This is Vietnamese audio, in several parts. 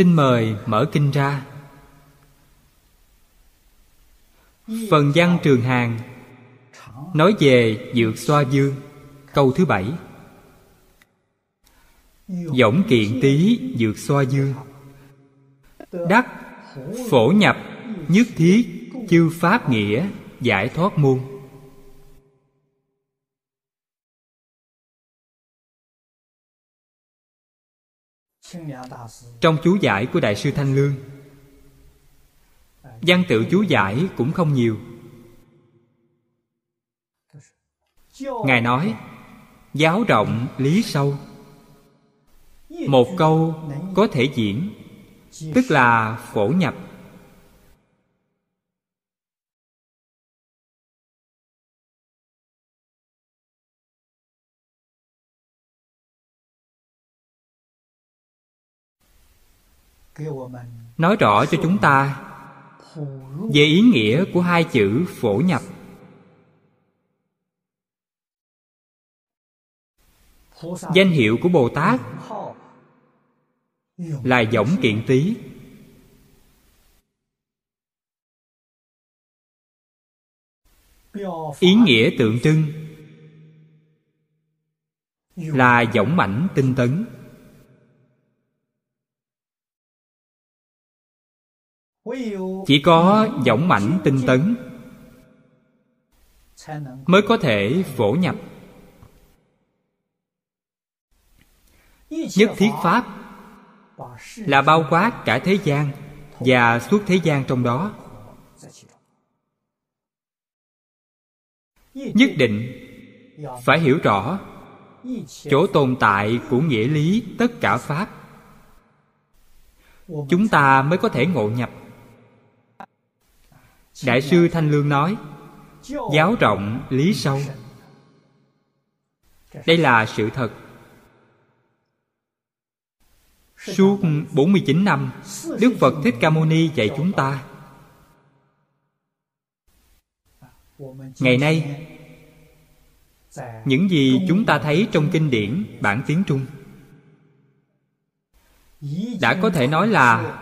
xin mời mở kinh ra. Phần văn trường hàng, nói về dược xoa dương, câu thứ bảy. Dõng kiện tý dược xoa dương. Đắc, phổ nhập, nhất thiết, chư pháp nghĩa, giải thoát môn. Trong chú giải của Đại sư Thanh Lương. Văn tự chú giải cũng không nhiều. Ngài nói, Giáo rộng lý sâu. Một câu có thể diễn, Tức là phổ nhập Nói rõ cho chúng ta Về ý nghĩa của hai chữ phổ nhập. Danh hiệu của Bồ Tát Là Võng Kiện Tý. Ý nghĩa tượng trưng Là võng mảnh tinh tấn. Chỉ có võng mãnh tinh tấn Mới có thể phổ nhập. Nhất thiết Pháp Là bao quát cả thế gian Và suốt thế gian trong đó. Nhất định Phải hiểu rõ Chỗ tồn tại của nghĩa lý tất cả Pháp. Chúng ta mới có thể ngộ nhập. Đại sư Thanh Lương nói, Giáo rộng lý sâu. Đây là sự thật. Suốt 49 năm, Đức Phật Thích Ca Mâu Ni dạy chúng ta. Ngày nay, Những gì chúng ta thấy trong kinh điển, bản tiếng Trung, Đã có thể nói là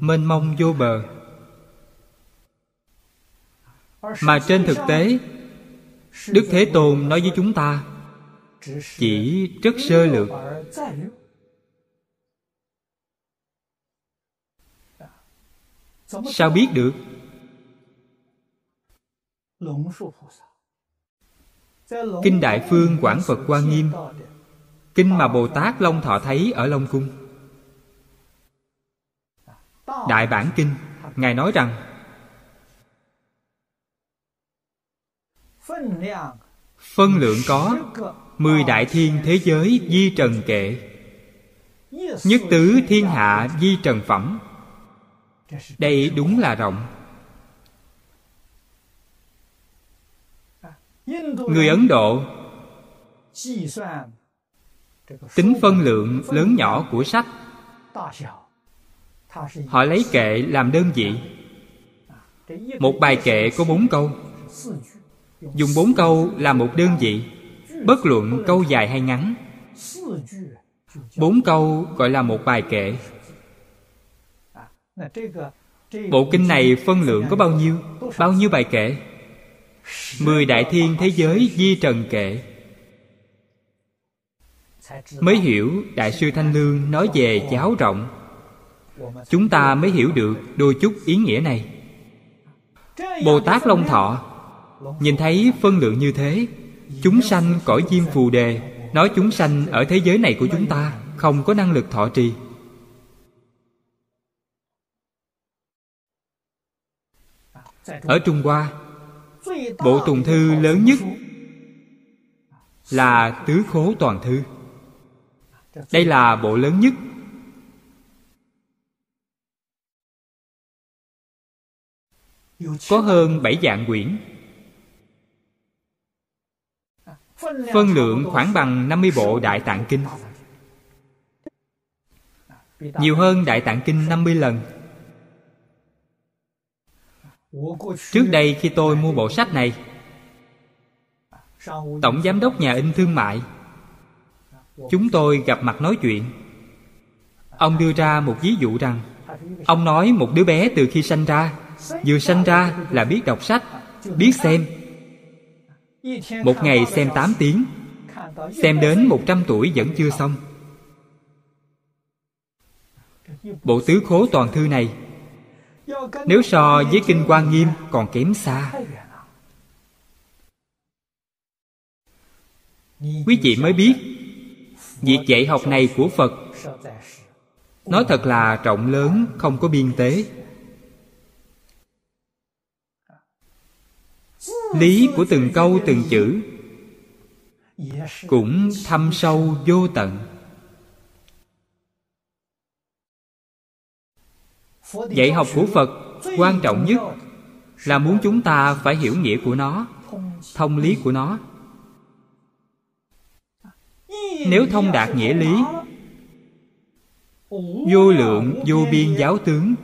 Mênh mông vô bờ. Mà trên thực tế, Đức Thế Tôn nói với chúng ta, Chỉ rất sơ lược Sao biết được? Kinh Đại Phương Quảng Phật Hoa Nghiêm, Kinh mà Bồ Tát Long Thọ thấy ở Long Cung Đại Bản Kinh, Ngài nói rằng Phân lượng có Mười đại thiên thế giới di trần kệ. Nhất tứ thiên hạ di trần phẩm. Đây đúng là rộng. Người ấn độ tính phân lượng lớn nhỏ của sách. Họ lấy kệ làm đơn vị. Một bài kệ có bốn câu dùng bốn câu là một đơn vị. Bất luận câu dài hay ngắn. Bốn câu gọi là một bài kệ Bộ kinh này phân lượng có bao nhiêu? Bao nhiêu bài kệ? Mười đại thiên thế giới di trần kệ Mới hiểu Đại sư Thanh Lương nói về cháo rộng, Chúng ta mới hiểu được đôi chút ý nghĩa này. Bồ Tát Long Thọ Nhìn thấy phân lượng như thế, Chúng sanh cõi diêm phù đề Nói chúng sanh ở thế giới này của chúng ta Không có năng lực thọ trì. Ở trung hoa, bộ tùng thư lớn nhất là tứ khố toàn thư. Đây là bộ lớn nhất. Có hơn bảy dạng quyển. Phân lượng khoảng bằng 50 bộ Đại Tạng Kinh. Nhiều hơn Đại Tạng Kinh 50 lần. Trước đây khi tôi mua bộ sách này, Tổng Giám đốc nhà in thương mại, Chúng tôi gặp mặt nói chuyện. Ông đưa ra một ví dụ rằng, Ông nói một đứa bé từ khi sanh ra, Vừa sanh ra là biết đọc sách, Biết xem một ngày xem 8 tiếng. Xem đến 100 tuổi vẫn chưa xong. Bộ tứ khố toàn thư này, Nếu so với Kinh quan Nghiêm còn kém xa. Quý vị mới biết, Việc dạy học này của Phật Nói thật là rộng lớn, Không có biên tế. Lý của từng câu, từng chữ, Cũng thâm sâu vô tận. Dạy học của Phật quan trọng nhất Là muốn chúng ta phải hiểu nghĩa của nó, Thông lý của nó. Nếu thông đạt nghĩa lý, Vô lượng vô biên giáo tướng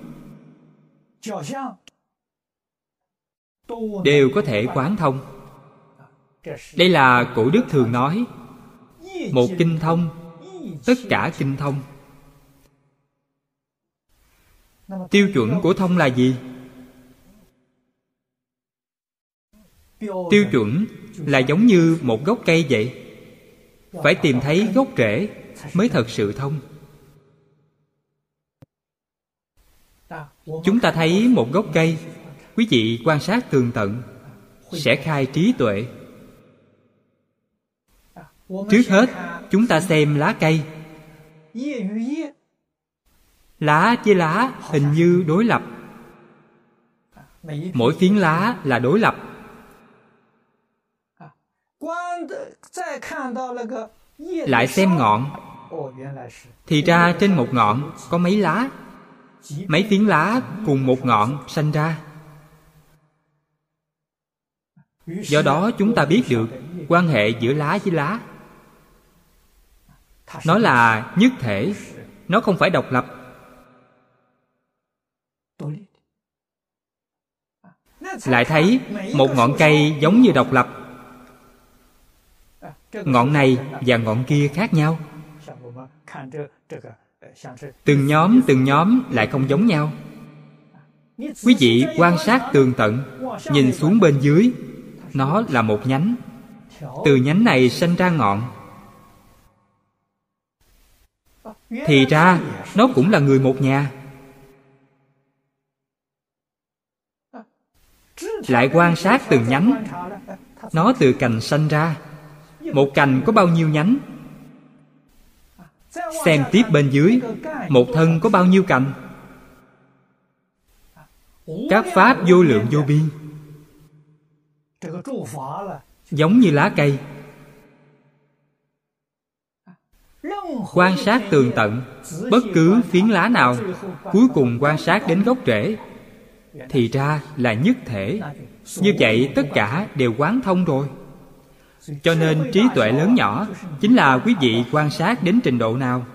Đều có thể quán thông. Đây là cổ đức thường nói Một kinh thông Tất cả kinh thông. Tiêu chuẩn của thông là gì? Tiêu chuẩn là giống như một gốc cây vậy. Phải tìm thấy gốc rễ Mới thật sự thông. Chúng ta thấy một gốc cây Quý vị quan sát tường tận, Sẽ khai trí tuệ. Trước hết, chúng ta xem lá cây. Lá với lá hình như đối lập. Mỗi phiến lá là đối lập. Lại xem ngọn. Thì ra trên một ngọn có mấy lá? Mấy phiến lá cùng một ngọn sanh ra. Do đó chúng ta biết được quan hệ giữa lá với lá. Nó là nhất thể, Nó không phải độc lập. Lại thấy một ngọn cây giống như độc lập. Ngọn này và ngọn kia khác nhau. Từng nhóm từng nhóm lại không giống nhau. Quý vị quan sát tường tận, Nhìn xuống bên dưới. Nó là một nhánh. Từ nhánh này sinh ra ngọn. Thì ra, nó cũng là người một nhà. Lại quan sát từng nhánh. Nó từ cành sanh ra. Một cành có bao nhiêu nhánh? Xem tiếp bên dưới. Một thân có bao nhiêu cành? Các pháp vô lượng vô biên. Giống như lá cây. Quan sát tường tận, Bất cứ phiến lá nào, Cuối cùng quan sát đến gốc rễ. Thì ra là nhất thể. Như vậy tất cả đều quán thông rồi. Cho nên trí tuệ lớn nhỏ chính là quý vị quan sát đến trình độ nào.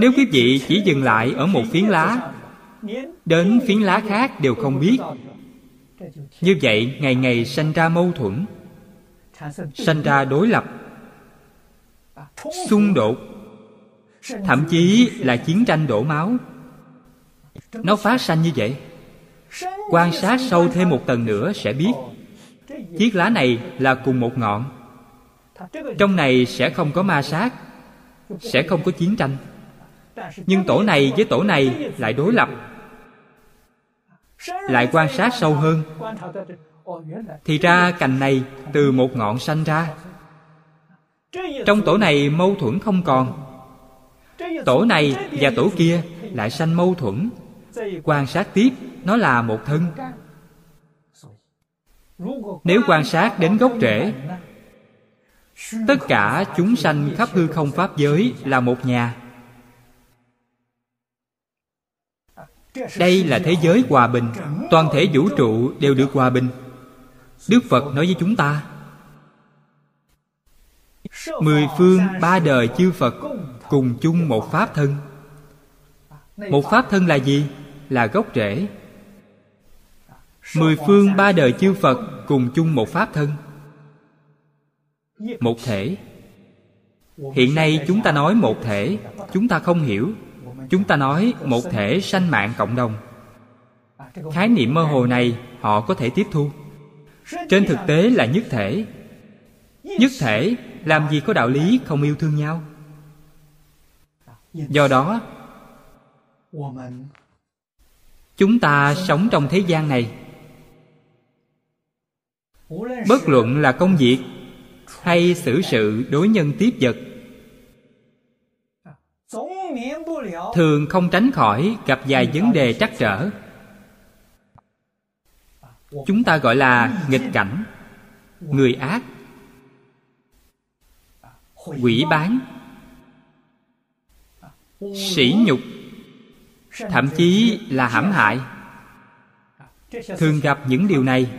Nếu quý vị chỉ dừng lại ở một phiến lá, đến phiến lá khác đều không biết như vậy, ngày ngày sanh ra mâu thuẫn, sanh ra đối lập, xung đột, thậm chí là chiến tranh đổ máu. Nó phát sanh như vậy. Quan sát sâu thêm một tầng nữa sẽ biết, chiếc lá này là cùng một ngọn. Trong này sẽ không có ma sát, sẽ không có chiến tranh. Nhưng tổ này với tổ này lại đối lập lại quan sát sâu hơn. Thì ra cành này từ một ngọn sanh ra. Trong tổ này mâu thuẫn không còn. Tổ này và tổ kia lại sanh mâu thuẫn. Quan sát tiếp, nó là một thân. Nếu quan sát đến gốc rễ, tất cả chúng sanh khắp hư không pháp giới là một nhà. Đây là thế giới hòa bình. Toàn thể vũ trụ đều được hòa bình. Đức phật nói với chúng ta, mười phương ba đời chư phật cùng chung một pháp thân. Một pháp thân là gì? Là gốc rễ. Mười phương ba đời chư phật cùng chung một pháp thân. Một thể. Hiện nay chúng ta nói một thể, chúng ta không hiểu chúng ta nói một thể sanh mạng cộng đồng. Khái niệm mơ hồ này họ có thể tiếp thu. Trên thực tế là nhất thể. Nhất thể làm gì có đạo lý không yêu thương nhau? Do đó, chúng ta sống trong thế gian này. Bất luận là công việc hay xử sự đối nhân tiếp vật thường không tránh khỏi, gặp vài vấn đề trắc trở. Chúng ta gọi là nghịch cảnh, người ác. Quỷ bán. Sỉ nhục. Thậm chí là hãm hại. Thường gặp những điều này.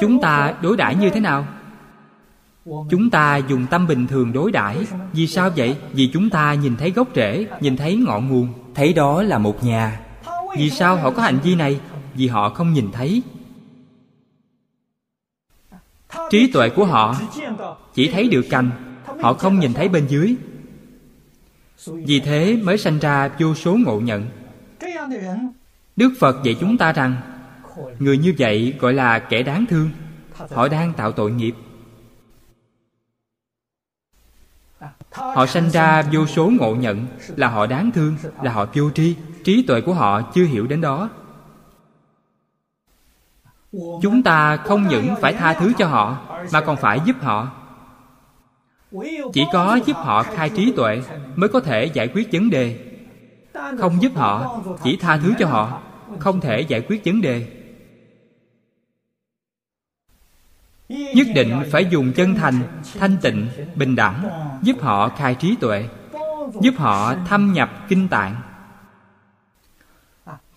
Chúng ta đối đãi như thế nào? Chúng ta dùng tâm bình thường đối đãi. Vì sao vậy? Vì chúng ta nhìn thấy gốc rễ, nhìn thấy ngọn nguồn. Thấy đó là một nhà. Vì sao họ có hành vi này? Vì họ không nhìn thấy. Trí tuệ của họ chỉ thấy được cành. Họ không nhìn thấy bên dưới. Vì thế mới sanh ra vô số ngộ nhận. Đức phật dạy chúng ta rằng, người như vậy gọi là kẻ đáng thương. Họ đang tạo tội nghiệp. Họ sanh ra vô số ngộ nhận, là họ đáng thương, là họ vô tri, trí tuệ của họ chưa hiểu đến đó. Chúng ta không những phải tha thứ cho họ, mà còn phải giúp họ. Chỉ có giúp họ khai trí tuệ mới có thể giải quyết vấn đề. Không giúp họ, chỉ tha thứ cho họ, không thể giải quyết vấn đề. Nhất định phải dùng chân thành, thanh tịnh, bình đẳng, giúp họ khai trí tuệ, giúp họ thâm nhập kinh tạng.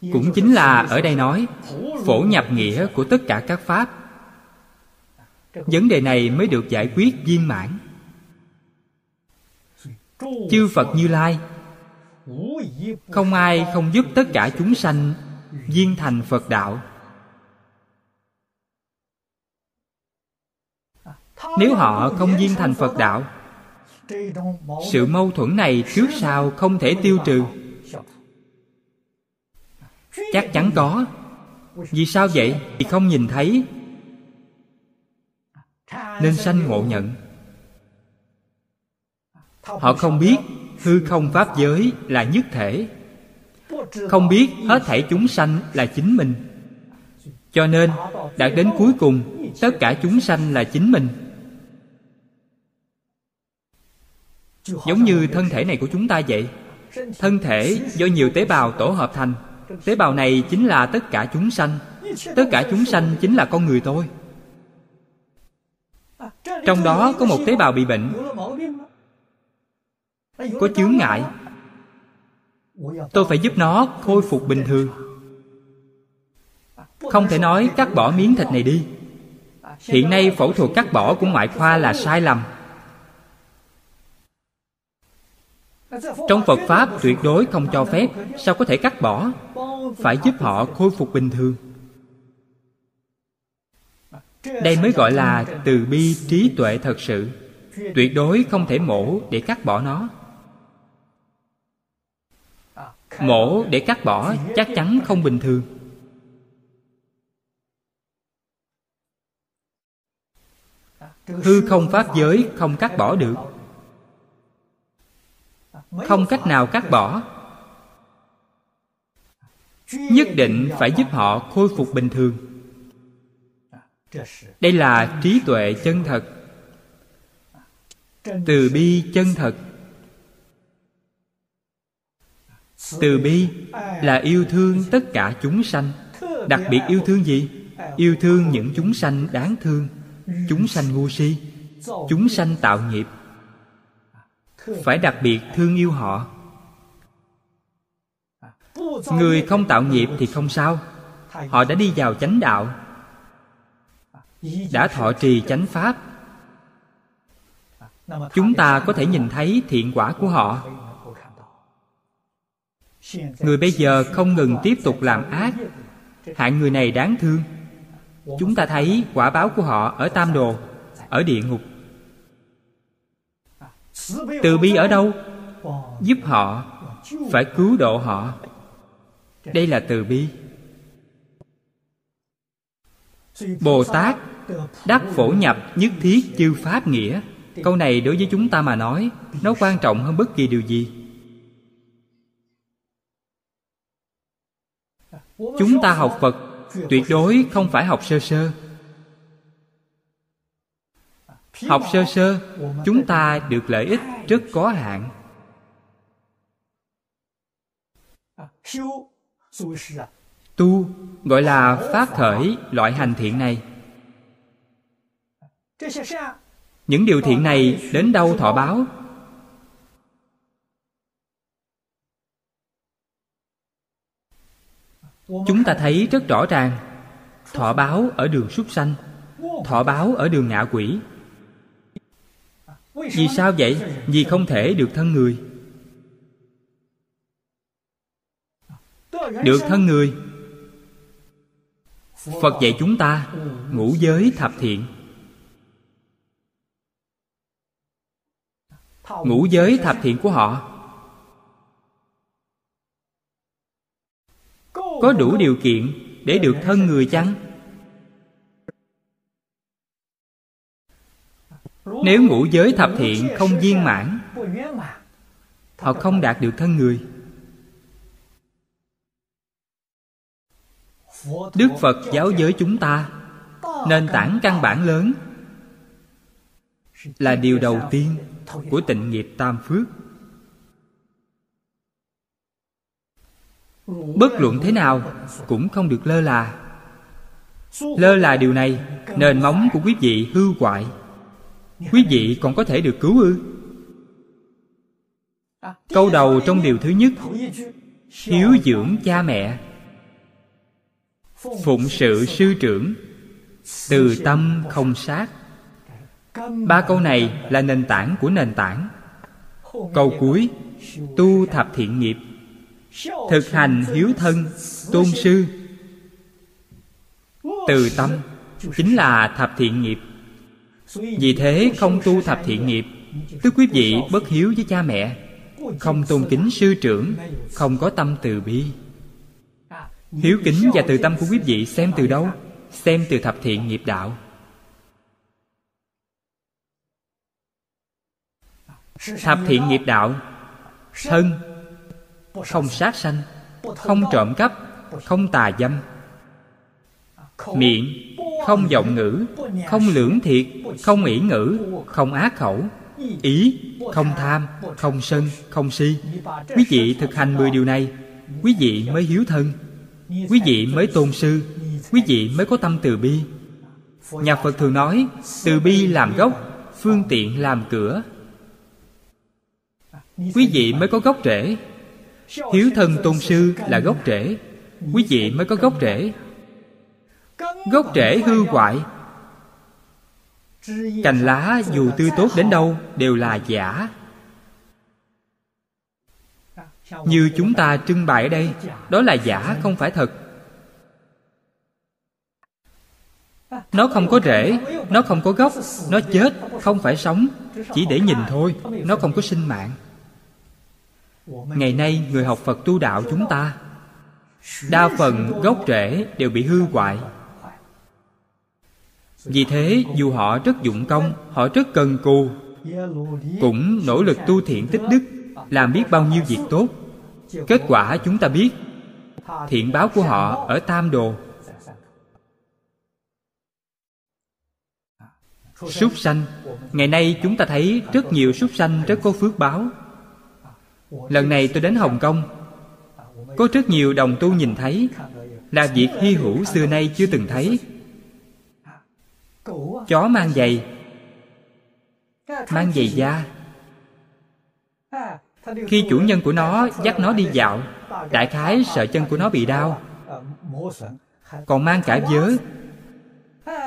Cũng chính là ở đây nói, phổ nhập nghĩa của tất cả các pháp. Vấn đề này mới được giải quyết viên mãn. Chư phật như lai, không ai không giúp tất cả chúng sanh viên thành phật đạo. Nếu họ không viên thành phật đạo, sự mâu thuẫn này trước sau không thể tiêu trừ. Chắc chắn có. Vì sao vậy? Vì không nhìn thấy. Nên sanh ngộ nhận. Họ không biết hư không pháp giới là nhất thể. Không biết hết thảy chúng sanh là chính mình. Cho nên đạt đến cuối cùng, tất cả chúng sanh là chính mình. Giống như thân thể này của chúng ta vậy. Thân thể do nhiều tế bào tổ hợp thành. Tế bào này chính là tất cả chúng sanh. Tất cả chúng sanh chính là con người tôi trong đó có một tế bào bị bệnh. Có chướng ngại. Tôi phải giúp nó khôi phục bình thường. Không thể nói cắt bỏ miếng thịt này đi. Hiện nay phẫu thuật cắt bỏ của ngoại khoa là sai lầm trong phật pháp tuyệt đối không cho phép, sao có thể cắt bỏ? Phải giúp họ khôi phục bình thường. Đây mới gọi là từ bi trí tuệ thật sự. Tuyệt đối không thể mổ để cắt bỏ nó. Mổ để cắt bỏ chắc chắn không bình thường. Hư không pháp giới không cắt bỏ được không cách nào cắt bỏ. Nhất định phải giúp họ khôi phục bình thường. Đây là trí tuệ chân thật. Từ bi chân thật. Từ bi là yêu thương tất cả chúng sanh. Đặc biệt yêu thương gì? Yêu thương những chúng sanh đáng thương. Chúng sanh ngu si. Chúng sanh tạo nghiệp phải đặc biệt thương yêu họ. Người không tạo nghiệp thì không sao. Họ đã đi vào chánh đạo. Đã thọ trì chánh pháp. Chúng ta có thể nhìn thấy thiện quả của họ. Người bây giờ không ngừng tiếp tục làm ác. Hạng người này đáng thương. Chúng ta thấy quả báo của họ ở tam đồ, ở địa ngục từ bi ở đâu? Giúp họ phải cứu độ họ. Đây là từ bi. Bồ tát đắc phổ nhập nhất thiết chư pháp nghĩa. Câu này đối với chúng ta mà nói, nó quan trọng hơn bất kỳ điều gì. Chúng ta học phật tuyệt đối không phải học sơ sơ học sơ sơ, chúng ta được lợi ích rất có hạn. Tu, gọi là phát khởi loại hành thiện này. Những điều thiện này đến đâu thọ báo? Chúng ta thấy rất rõ ràng, thọ báo ở đường súc sanh, thọ báo ở đường ngạ quỷ vì sao vậy? Vì không thể được thân người. Được thân người. Phật dạy chúng ta ngũ giới thập thiện. Ngũ giới thập thiện của họ. Có đủ điều kiện để được thân người chăng? Nếu ngũ giới thập thiện không viên mãn, họ không đạt được thân người. Đức phật giáo giới chúng ta nền tảng căn bản lớn là điều đầu tiên của tịnh nghiệp tam phước. Bất luận thế nào cũng không được lơ là. Lơ là điều này, nền móng của quý vị hư hoại quý vị còn có thể được cứu ư? Câu đầu trong điều thứ nhất. Hiếu dưỡng cha mẹ. Phụng sự sư trưởng. Từ tâm không sát. Ba câu này là nền tảng của nền tảng. Câu cuối. Tu thập thiện nghiệp. Thực hành hiếu thân, tôn sư. Từ tâm. Chính là thập thiện nghiệp vì thế không tu thập thiện nghiệp, tức quý vị bất hiếu với cha mẹ, không tôn kính sư trưởng, không có tâm từ bi. Hiếu kính và từ tâm của quý vị xem từ đâu? Xem từ thập thiện nghiệp đạo. Thập thiện nghiệp đạo, thân, không sát sanh, không trộm cắp, không tà dâm. Miệng không giọng ngữ, không lưỡng thiệt, không ỷ ngữ, không ác khẩu. Ý, không tham, không sân, không si. Quý vị thực hành mười điều này, quý vị mới hiếu thân. Quý vị mới tôn sư, quý vị mới có tâm từ bi. Nhà phật thường nói, từ bi làm gốc, phương tiện làm cửa. Quý vị mới có gốc rễ. Hiếu thân tôn sư là gốc rễ. Quý vị mới có gốc rễ gốc rễ hư hoại. Cành lá dù tươi tốt đến đâu đều là giả. Như chúng ta trưng bày ở đây, đó là giả không phải thật. Nó không có rễ, nó không có gốc, nó chết, không phải sống. Chỉ để nhìn thôi, nó không có sinh mạng. Ngày nay, người học phật tu đạo chúng ta, đa phần gốc rễ đều bị hư hoại vì thế, dù họ rất dụng công, họ rất cần cù, cũng nỗ lực tu thiện tích đức, làm biết bao nhiêu việc tốt. Kết quả chúng ta biết, thiện báo của họ ở tam đồ. Súc sanh. Ngày nay chúng ta thấy rất nhiều súc sanh rất có phước báo. Lần này tôi đến hồng kông. Có rất nhiều đồng tu nhìn thấy, là việc hy hữu xưa nay chưa từng thấy chó mang giày. Mang giày da. Khi chủ nhân của nó dắt nó đi dạo đại khái sợ chân của nó bị đau. còn mang cả vớ.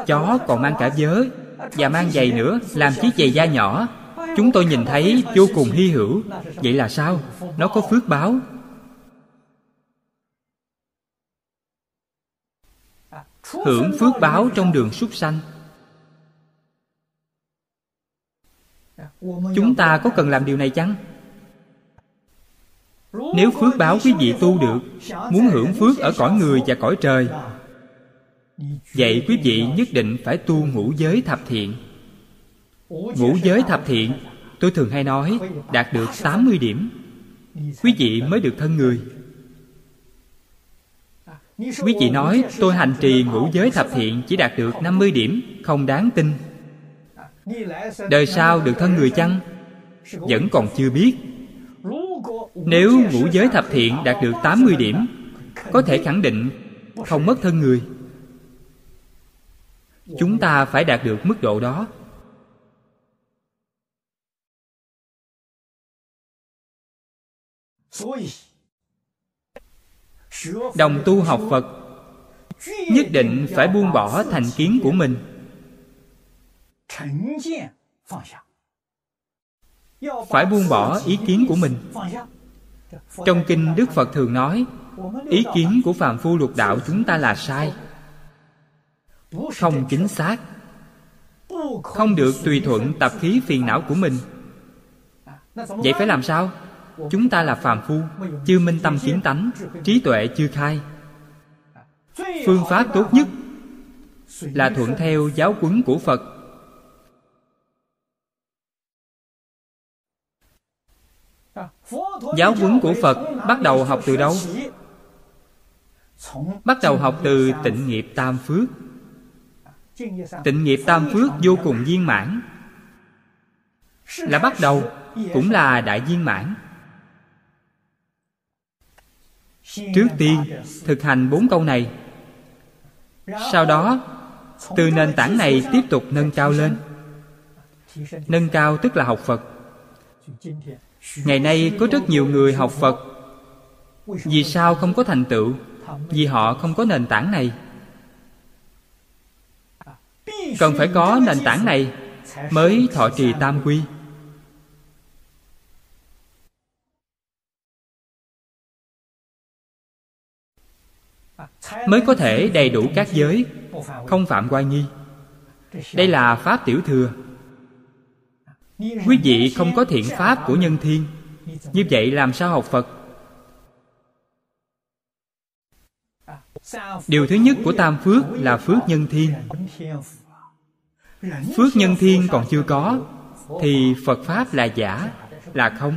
chó còn mang cả vớ và mang giày nữa làm chiếc giày da nhỏ. Chúng tôi nhìn thấy vô cùng hy hữu. Vậy là sao? nó có phước báo. Hưởng phước báo trong đường súc sanh chúng ta có cần làm điều này chăng? Nếu phước báo quý vị tu được, muốn hưởng phước ở cõi người và cõi trời, vậy quý vị nhất định phải tu ngũ giới thập thiện. Ngũ giới thập thiện, tôi thường hay nói, đạt được 80 điểm. Quý vị mới được thân người. Quý vị nói, tôi hành trì ngũ giới thập thiện chỉ đạt được 50 điểm, không đáng tin đời sau được thân người chăng? Vẫn còn chưa biết. Nếu ngũ giới thập thiện đạt được 80 điểm, có thể khẳng định không mất thân người. Chúng ta phải đạt được mức độ đó. Đồng tu học phật, nhất định phải buông bỏ thành kiến của mình phải buông bỏ ý kiến của mình。trong kinh đức phật thường nói ý kiến của phàm phu lục đạo chúng ta là sai. Không chính xác. Không được tùy thuận tập khí phiền não của mình. Vậy phải làm sao? Chúng ta là phàm phu chưa minh tâm kiến tánh trí tuệ chưa khai. Phương pháp tốt nhất là thuận theo giáo huấn của phật giáo huấn của phật bắt đầu học từ đâu? Bắt đầu học từ tịnh nghiệp tam phước. Tịnh nghiệp tam phước vô cùng viên mãn. Là bắt đầu, cũng là đại viên mãn. Trước tiên, thực hành bốn câu này. Sau đó, từ nền tảng này tiếp tục nâng cao lên. Nâng cao tức là học phật ngày nay có rất nhiều người học phật. Vì sao không có thành tựu? Vì họ không có nền tảng này. Cần phải có nền tảng này mới thọ trì tam quy. Mới có thể đầy đủ các giới, không phạm quan nghi. Đây là pháp tiểu thừa quý vị không có thiện pháp của nhân thiên. Như vậy làm sao học phật? Điều thứ nhất của tam phước là phước nhân thiên. Phước nhân thiên còn chưa có, thì phật pháp là giả, là không?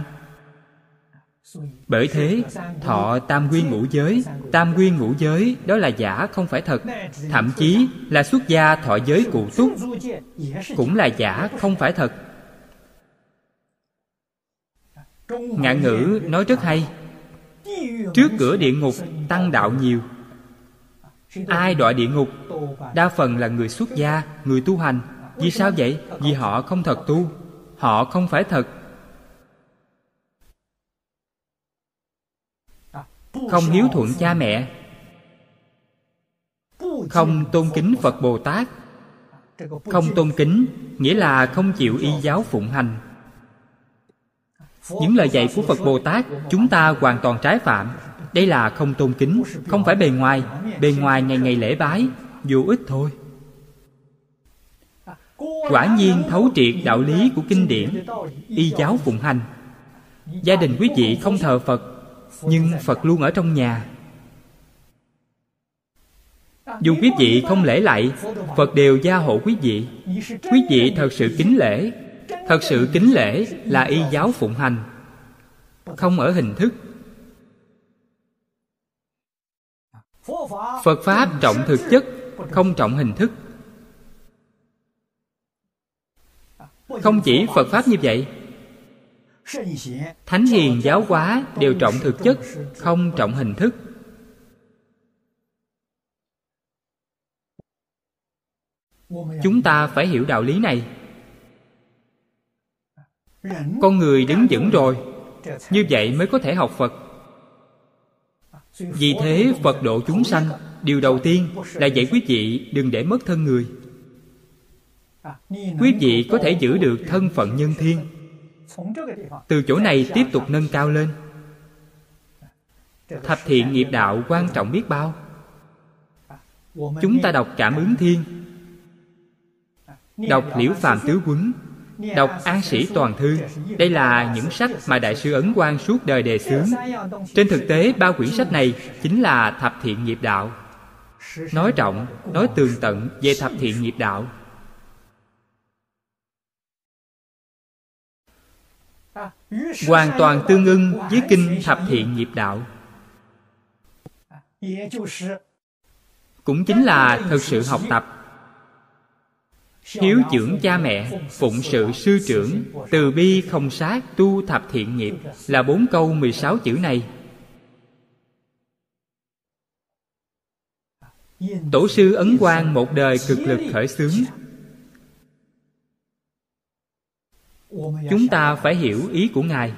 Bởi thế, thọ tam quy ngũ giới. Tam quy ngũ giới, đó là giả, không phải thật. Thậm chí là xuất gia thọ giới cụ túc, cũng là giả, không phải thật ngạn ngữ nói rất hay. Trước cửa địa ngục tăng đạo nhiều. Ai đọa địa ngục, đa phần là người xuất gia, người tu hành. Vì sao vậy? Vì họ không thật tu. Họ không phải thật. Không hiếu thuận cha mẹ. Không tôn kính phật bồ tát. Không tôn kính nghĩa là không chịu y giáo phụng hành những lời dạy của phật bồ tát chúng ta hoàn toàn trái phạm. Đây là không tôn kính, không phải bề ngoài. Bề ngoài ngày ngày lễ bái, dù ít thôi. Quả nhiên thấu triệt đạo lý của kinh điển, y giáo phụng hành. Gia đình quý vị không thờ phật, nhưng phật luôn ở trong nhà. Dù quý vị không lễ lại, phật đều gia hộ quý vị. Quý vị thật sự kính lễ thật sự kính lễ là y giáo phụng hành. Không ở hình thức. Phật pháp trọng thực chất, không trọng hình thức. Không chỉ phật pháp như vậy. Thánh hiền giáo hóa đều trọng thực chất, không trọng hình thức. Chúng ta phải hiểu đạo lý này con người đứng vững rồi. Như vậy mới có thể học phật. Vì thế phật độ chúng sanh, điều đầu tiên là dạy quý vị đừng để mất thân người. Quý vị có thể giữ được thân phận nhân thiên. Từ chỗ này tiếp tục nâng cao lên. Thập thiện nghiệp đạo quan trọng biết bao. Chúng ta đọc cảm ứng thiên. Đọc liễu phàm tứ quấn đọc an sĩ toàn thư đây là những sách mà đại sư ấn quang suốt đời đề xướng. Trên thực tế ba quyển sách này chính là thập thiện nghiệp đạo. Nói trọng nói tường tận về thập thiện nghiệp đạo. Hoàn toàn tương ưng với kinh thập thiện nghiệp đạo. Cũng chính là thực sự học tập hiếu dưỡng cha mẹ, phụng sự sư trưởng, từ bi không sát tu thập thiện nghiệp là bốn câu mười sáu chữ này. Tổ sư ấn quang một đời cực lực khởi xướng. Chúng ta phải hiểu ý của ngài,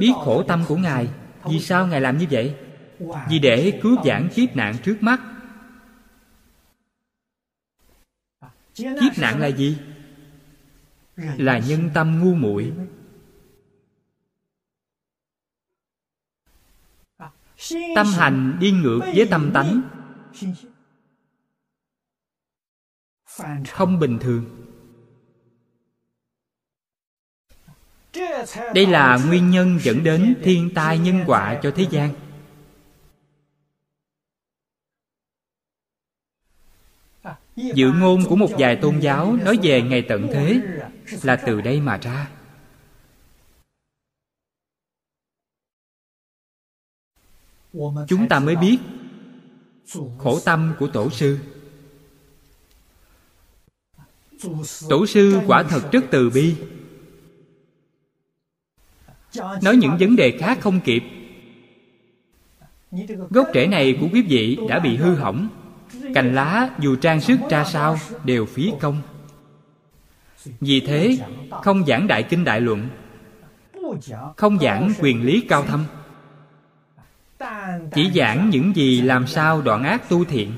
biết khổ tâm của ngài, vì sao ngài làm như vậy? Vì để cứu giảng kiếp nạn trước mắt kiếp nạn là gì? Là nhân tâm ngu muội. Tâm hành đi ngược với tâm tánh. Không bình thường. Đây là nguyên nhân dẫn đến thiên tai nhân quả cho thế gian. Dự ngôn của một vài tôn giáo nói về ngày tận thế là từ đây mà ra. Chúng ta mới biết khổ tâm của tổ sư. Tổ sư quả thật rất từ bi. Nói những vấn đề khác không kịp. Gốc rễ này của quý vị đã bị hư hỏng cành lá dù trang sức ra sao đều phí công. Vì thế, không giảng đại kinh đại luận, không giảng quyền lý cao thâm, chỉ giảng những gì làm sao đoạn ác tu thiện,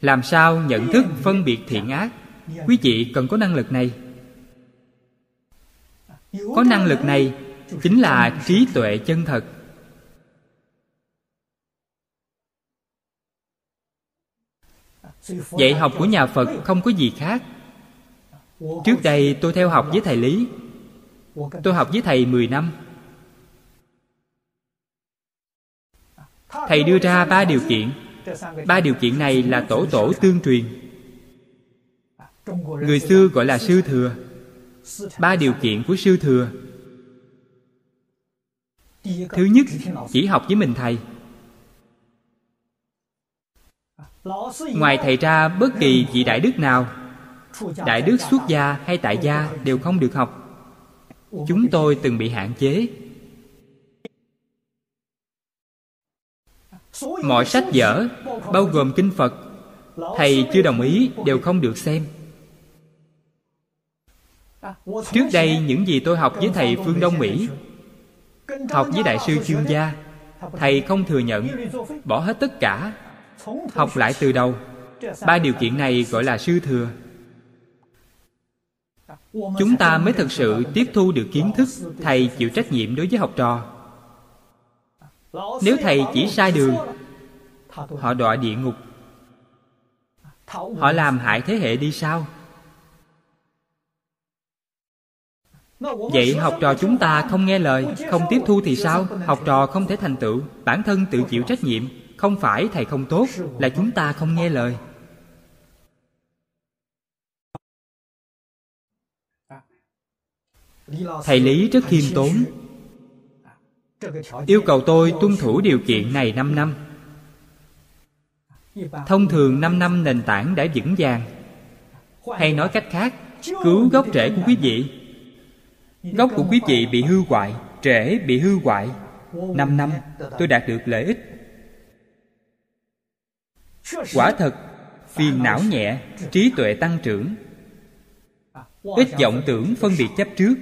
làm sao nhận thức phân biệt thiện ác. Quý vị cần có năng lực này. Có năng lực này chính là trí tuệ chân thật. Dạy học của nhà phật không có gì khác. Trước đây tôi theo học với thầy lý. Tôi học với thầy 10 năm. Thầy đưa ra ba điều kiện. Ba điều kiện này là tổ tổ tương truyền. Người xưa gọi là sư thừa. Ba điều kiện của sư thừa. Thứ nhất, chỉ học với mình thầy. Ngoài thầy ra, bất kỳ vị đại đức nào, đại đức xuất gia hay tại gia đều không được học. Chúng tôi từng bị hạn chế. Mọi sách vở, bao gồm kinh phật, thầy chưa đồng ý đều không được xem. Trước đây, những gì tôi học với thầy phương đông mỹ, học với đại sư chuyên gia, thầy không thừa nhận, bỏ hết tất cả học lại từ đầu. Ba điều kiện này gọi là sư thừa. Chúng ta mới thực sự tiếp thu được kiến thức, thầy chịu trách nhiệm đối với học trò. Nếu thầy chỉ sai đường, họ đọa địa ngục. Họ làm hại thế hệ đi sao vậy học trò chúng ta không nghe lời, không tiếp thu thì sao? Học trò không thể thành tựu, bản thân tự chịu trách nhiệm không phải thầy không tốt, là chúng ta không nghe lời. Thầy lý rất khiêm tốn. Yêu cầu tôi tuân thủ điều kiện này 5 năm. Thông thường 5 năm nền tảng đã vững vàng. Hay nói cách khác, cứu gốc rễ của quý vị. Gốc của quý vị bị hư hoại trễ bị hư hoại. 5 năm, tôi đạt được lợi ích quả thật, phiền não nhẹ, trí tuệ tăng trưởng. Ít vọng tưởng phân biệt chấp trước.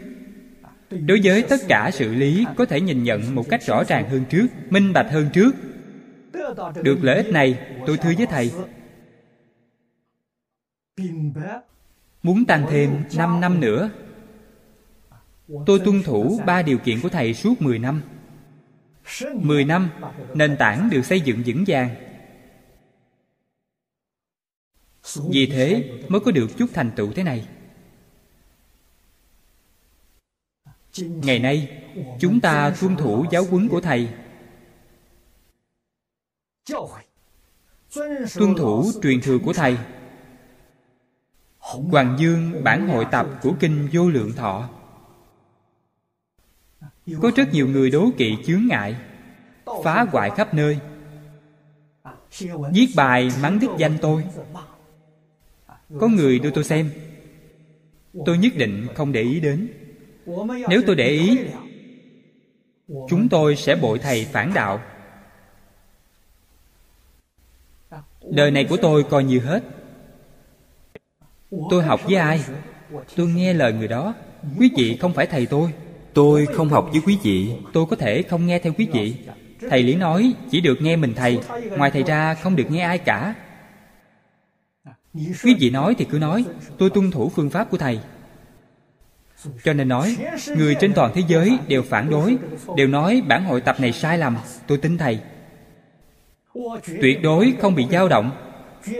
Đối với tất cả sự lý, có thể nhìn nhận một cách rõ ràng hơn trước, minh bạch hơn trước. Được lợi ích này, tôi thưa với thầy. Muốn tăng thêm 5 năm nữa, tôi tuân thủ ba điều kiện của thầy suốt 10 năm. 10 năm, nền tảng được xây dựng vững vàng vì thế mới có được chút thành tựu thế này. Ngày nay, chúng ta tuân thủ giáo huấn của thầy. Tuân thủ truyền thừa của thầy. Hoàng dương bản hội tập của kinh vô lượng thọ. Có rất nhiều người đố kỵ chướng ngại, phá hoại khắp nơi. Viết bài mắng đích danh tôi có người đưa tôi xem. Tôi nhất định không để ý đến. Nếu tôi để ý chúng tôi sẽ bội thầy phản đạo. Đời này của tôi coi như hết. Tôi học với ai? Tôi nghe lời người đó. Quý vị không phải thầy tôi. Tôi không học với quý vị. Tôi có thể không nghe theo quý vị. Thầy lý nói chỉ được nghe mình thầy. Ngoài thầy ra không được nghe ai cả quý vị nói thì cứ nói, tôi tuân thủ phương pháp của thầy. Cho nên nói, người trên toàn thế giới đều phản đối, đều nói bản hội tập này sai lầm, tôi tin thầy. Tuyệt đối không bị dao động,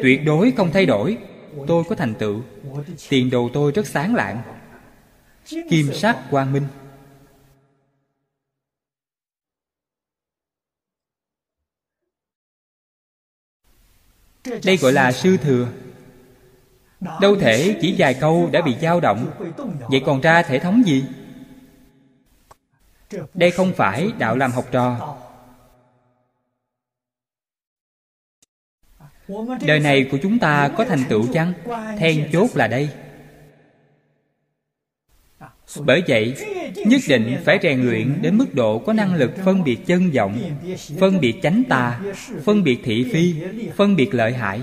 tuyệt đối không thay đổi, tôi có thành tựu, tiền đồ tôi rất sáng lạng. Kim sắc quang minh. Đây gọi là sư thừa đâu thể chỉ vài câu đã bị dao động. Vậy còn ra thể thống gì? Đây không phải đạo làm học trò. Đời này của chúng ta có thành tựu chăng? Then chốt là đây. Bởi vậy nhất định phải rèn luyện đến mức độ có năng lực phân biệt chân vọng phân biệt chánh tà phân biệt thị phi phân biệt lợi hại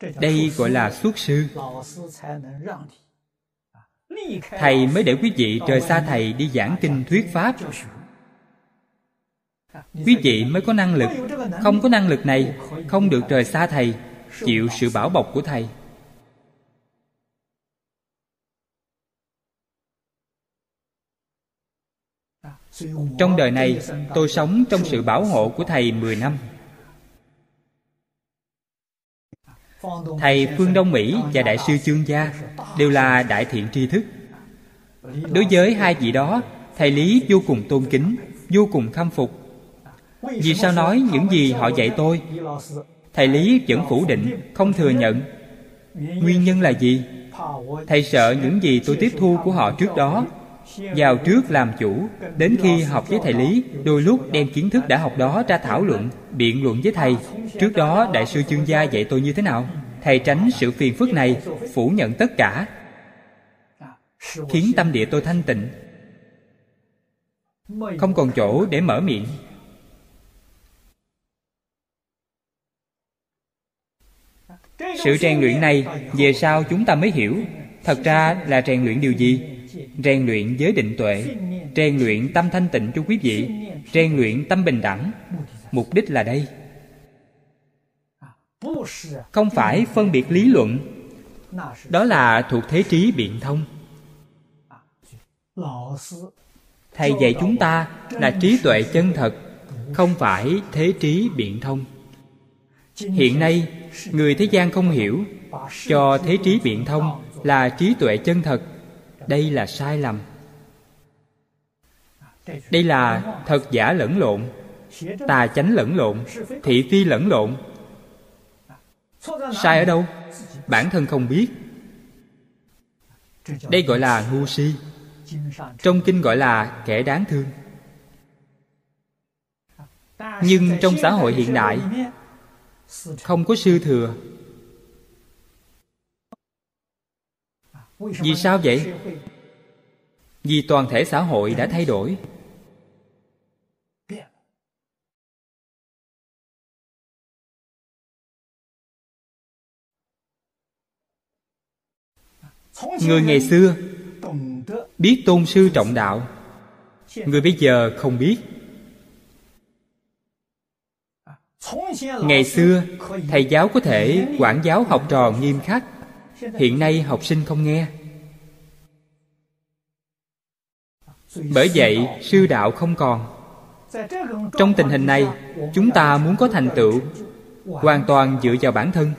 đây gọi là xuất sư. Thầy mới để quý vị rời xa thầy đi giảng kinh thuyết pháp. Quý vị mới có năng lực. Không có năng lực này không được rời xa thầy chịu sự bảo bọc của thầy. Trong đời này tôi sống trong sự bảo hộ của thầy 10 năm thầy phương đông mỹ và đại sư chương gia đều là đại thiện tri thức. Đối với hai vị đó, thầy lý vô cùng tôn kính, vô cùng khâm phục. Vì sao nói những gì họ dạy tôi? Thầy lý vẫn phủ định, không thừa nhận. Nguyên nhân là gì? Thầy sợ những gì tôi tiếp thu của họ trước đó vào trước làm chủ, đến khi học với thầy lý, đôi lúc đem kiến thức đã học đó ra thảo luận, biện luận với thầy. Trước đó, đại sư chương gia dạy tôi như thế nào? Thầy tránh sự phiền phức này, phủ nhận tất cả. Khiến tâm địa tôi thanh tịnh. Không còn chỗ để mở miệng. Sự rèn luyện này, về sau chúng ta mới hiểu thật ra là rèn luyện điều gì? Rèn luyện giới định tuệ, rèn luyện tâm thanh tịnh cho quý vị, rèn luyện tâm bình đẳng. Mục đích là đây. Không phải phân biệt lý luận. Đó là thuộc thế trí biện thông. Thầy dạy chúng ta là trí tuệ chân thật, không phải thế trí biện thông. Hiện nay, người thế gian không hiểu cho thế trí biện thông là trí tuệ chân thật đây là sai lầm. Đây là thật giả lẫn lộn. Tà chánh lẫn lộn. Thị phi lẫn lộn. Sai ở đâu? Bản thân không biết. Đây gọi là ngu si. Trong kinh gọi là kẻ đáng thương. Nhưng trong xã hội hiện đại, không có sư thừa. Vì sao vậy? Vì toàn thể xã hội đã thay đổi. Người ngày xưa biết tôn sư trọng đạo. Người bây giờ không biết. Ngày xưa, thầy giáo có thể quản giáo học trò nghiêm khắc hiện nay học sinh không nghe. Bởi vậy, sư đạo không còn. Trong tình hình này, chúng ta muốn có thành tựu, hoàn toàn dựa vào bản thân.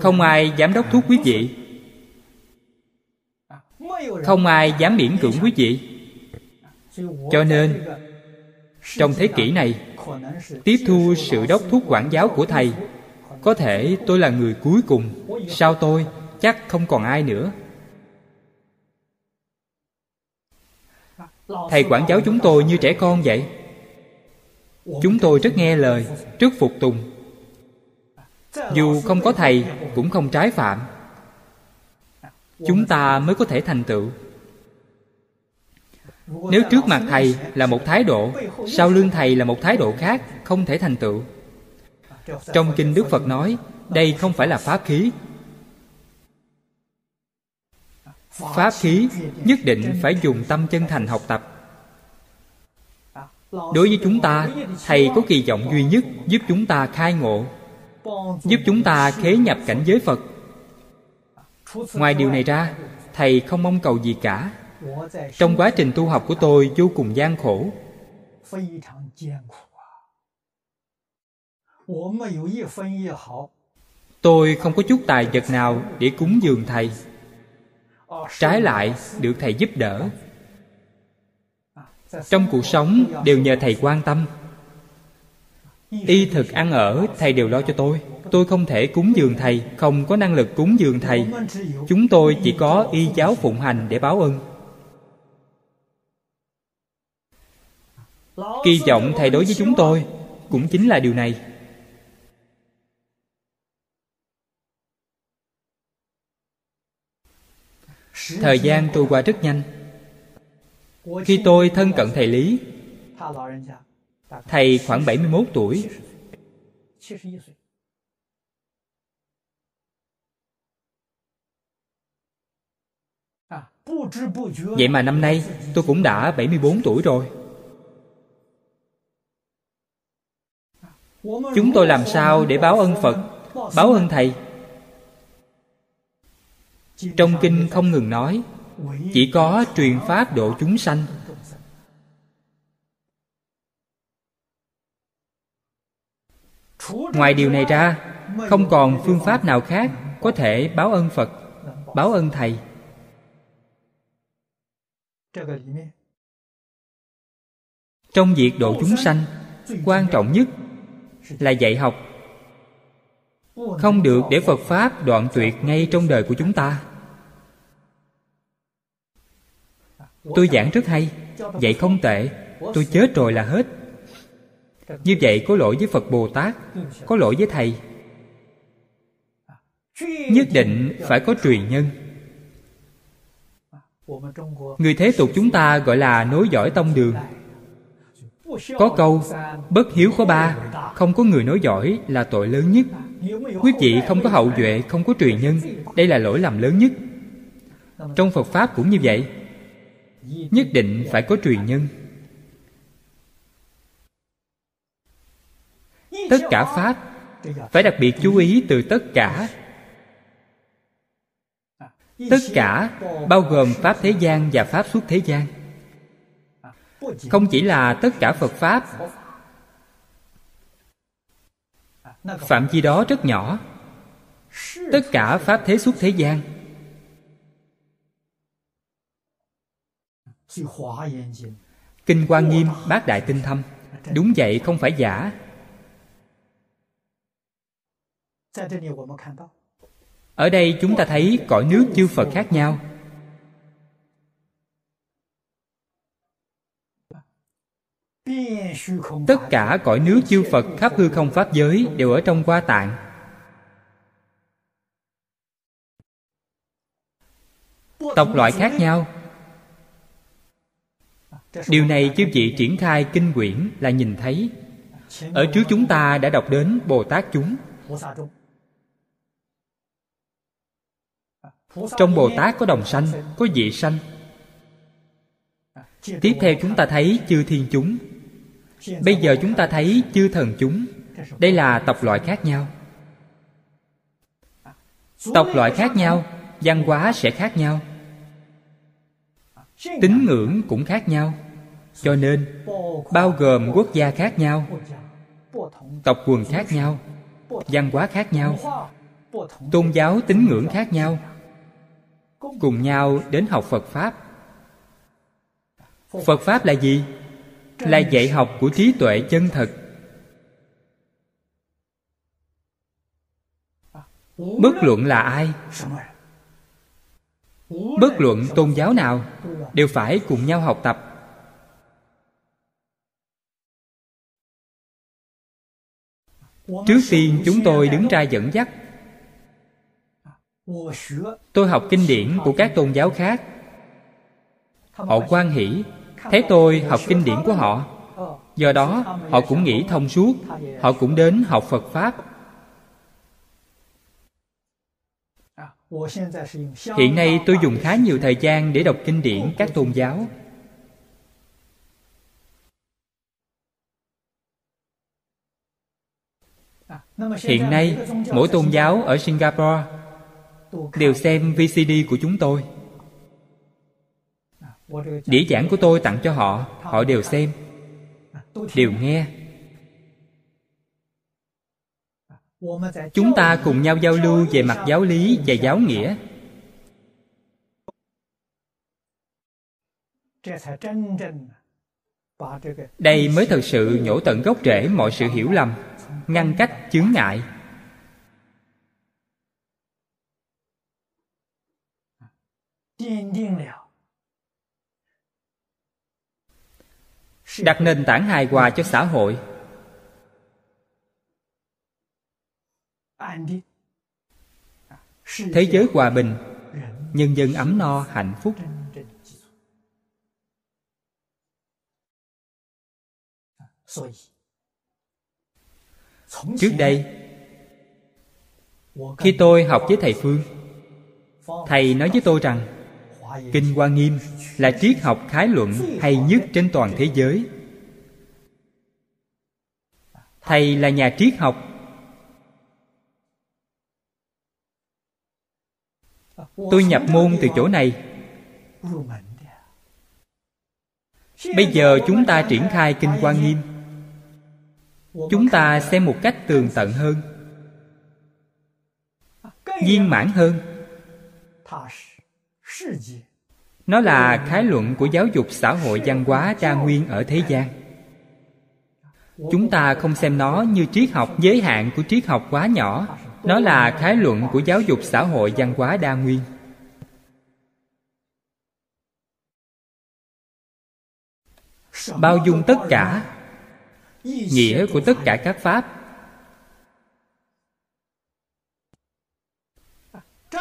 Không ai dám đốc thuốc quý vị. Không ai dám miễn cưỡng quý vị. Cho nên, trong thế kỷ này tiếp thu sự đốc thúc quản giáo của thầy. Có thể tôi là người cuối cùng. Sau tôi, chắc không còn ai nữa. Thầy quản giáo chúng tôi như trẻ con vậy. Chúng tôi rất nghe lời, rất phục tùng. Dù không có thầy, cũng không trái phạm. Chúng ta mới có thể thành tựu nếu trước mặt thầy là một thái độ, sau lưng thầy là một thái độ khác, không thể thành tựu. Trong kinh đức phật nói, đây không phải là pháp khí. Pháp khí nhất định phải dùng tâm chân thành học tập. Đối với chúng ta, thầy có kỳ vọng duy nhất giúp chúng ta khai ngộ, giúp chúng ta khế nhập cảnh giới phật. Ngoài điều này ra, thầy không mong cầu gì cả trong quá trình tu học của tôi, vô cùng gian khổ. Tôi không có chút tài vật nào để cúng dường thầy. Trái lại, được thầy giúp đỡ. Trong cuộc sống, đều nhờ thầy quan tâm. Y thực ăn ở, thầy đều lo cho tôi. Tôi không thể cúng dường thầy, không có năng lực cúng dường thầy. Chúng tôi chỉ có y giáo phụng hành để báo ơn kỳ vọng thầy đối với chúng tôi cũng chính là điều này. Thời gian trôi qua rất nhanh. Khi tôi thân cận thầy lý, thầy khoảng 71 tuổi. Vậy mà năm nay tôi cũng đã 74 tuổi rồi. Chúng tôi làm sao để báo ân Phật, Báo ơn Thầy? Trong kinh không ngừng nói, Chỉ có truyền pháp độ chúng sanh. Ngoài điều này ra, Không còn phương pháp nào khác Có thể báo ơn Phật, Báo ơn Thầy. Trong việc độ chúng sanh, quan trọng nhất là dạy học. Không được để phật pháp đoạn tuyệt ngay trong đời của chúng ta. Tôi giảng rất hay, dạy không tệ, tôi chết rồi là hết. Như vậy có lỗi với phật bồ tát, có lỗi với thầy. Nhất định phải có truyền nhân. Người thế tục chúng ta gọi là nối dõi tông đường. Có câu, bất hiếu có ba không có người nói giỏi là tội lớn nhất. Quý vị không có hậu duệ, không có truyền nhân. Đây là lỗi lầm lớn nhất. Trong phật pháp cũng như vậy. Nhất định phải có truyền nhân. Tất cả pháp phải đặc biệt chú ý từ tất cả. Tất cả bao gồm pháp thế gian và pháp suốt thế gian. Không chỉ là tất cả phật pháp phạm vi đó rất nhỏ. Tất cả pháp thế suốt thế gian. Kinh quan nghiêm, bát đại tinh thâm. Đúng vậy, không phải giả. Ở đây chúng ta thấy cõi nước chư phật khác nhau. Tất cả cõi nước chư phật khắp hư không pháp giới đều ở trong qua tạng. Tộc loại khác nhau. Điều này chư vị triển khai kinh quyển là nhìn thấy. Ở trước chúng ta đã đọc đến bồ tát chúng. Trong bồ tát có đồng sanh, có dị sanh. Tiếp theo chúng ta thấy chư thiên chúng bây giờ chúng ta thấy chư thần chúng. Đây là tộc loại khác nhau. Tộc loại khác nhau, văn hóa sẽ khác nhau. Tín ngưỡng cũng khác nhau. Cho nên, bao gồm quốc gia khác nhau, tộc quần khác nhau, văn hóa khác nhau, tôn giáo tín ngưỡng khác nhau. Cùng nhau đến học phật pháp. Phật pháp là gì? Là dạy học của trí tuệ chân thật. Bất luận là ai, bất luận tôn giáo nào, đều phải cùng nhau học tập. Trước tiên chúng tôi đứng ra dẫn dắt, tôi học kinh điển của các tôn giáo khác. Họ quan hỷ thấy tôi học kinh điển của họ. Do đó, họ cũng nghĩ thông suốt. Họ cũng đến học phật pháp. Hiện nay tôi dùng khá nhiều thời gian để đọc kinh điển các tôn giáo. Hiện nay, mỗi tôn giáo ở singapore đều xem vcd của chúng tôi đĩa giảng của tôi tặng cho họ họ đều xem. Đều nghe. Chúng ta cùng nhau giao lưu về mặt giáo lý và giáo nghĩa. Đây mới thật sự nhổ tận gốc rễ mọi sự hiểu lầm, ngăn cách, chướng ngại. Đặt nền tảng hài hòa cho xã hội. Thế giới hòa bình, nhân dân ấm no, hạnh phúc. Trước đây, khi tôi học với thầy phương, thầy nói với tôi rằng, kinh hoa nghiêm là triết học khái luận hay nhất trên toàn thế giới. Thầy là nhà triết học. Tôi nhập môn từ chỗ này. Bây giờ chúng ta triển khai kinh quan nghiêm. Chúng ta xem một cách tường tận hơn. Viên mãn hơn nó là khái luận của giáo dục xã hội văn hóa đa nguyên ở thế gian. Chúng ta không xem nó như triết học giới hạn của triết học quá nhỏ. Nó là khái luận của giáo dục xã hội văn hóa đa nguyên. Bao dung tất cả. Nghĩa của tất cả các pháp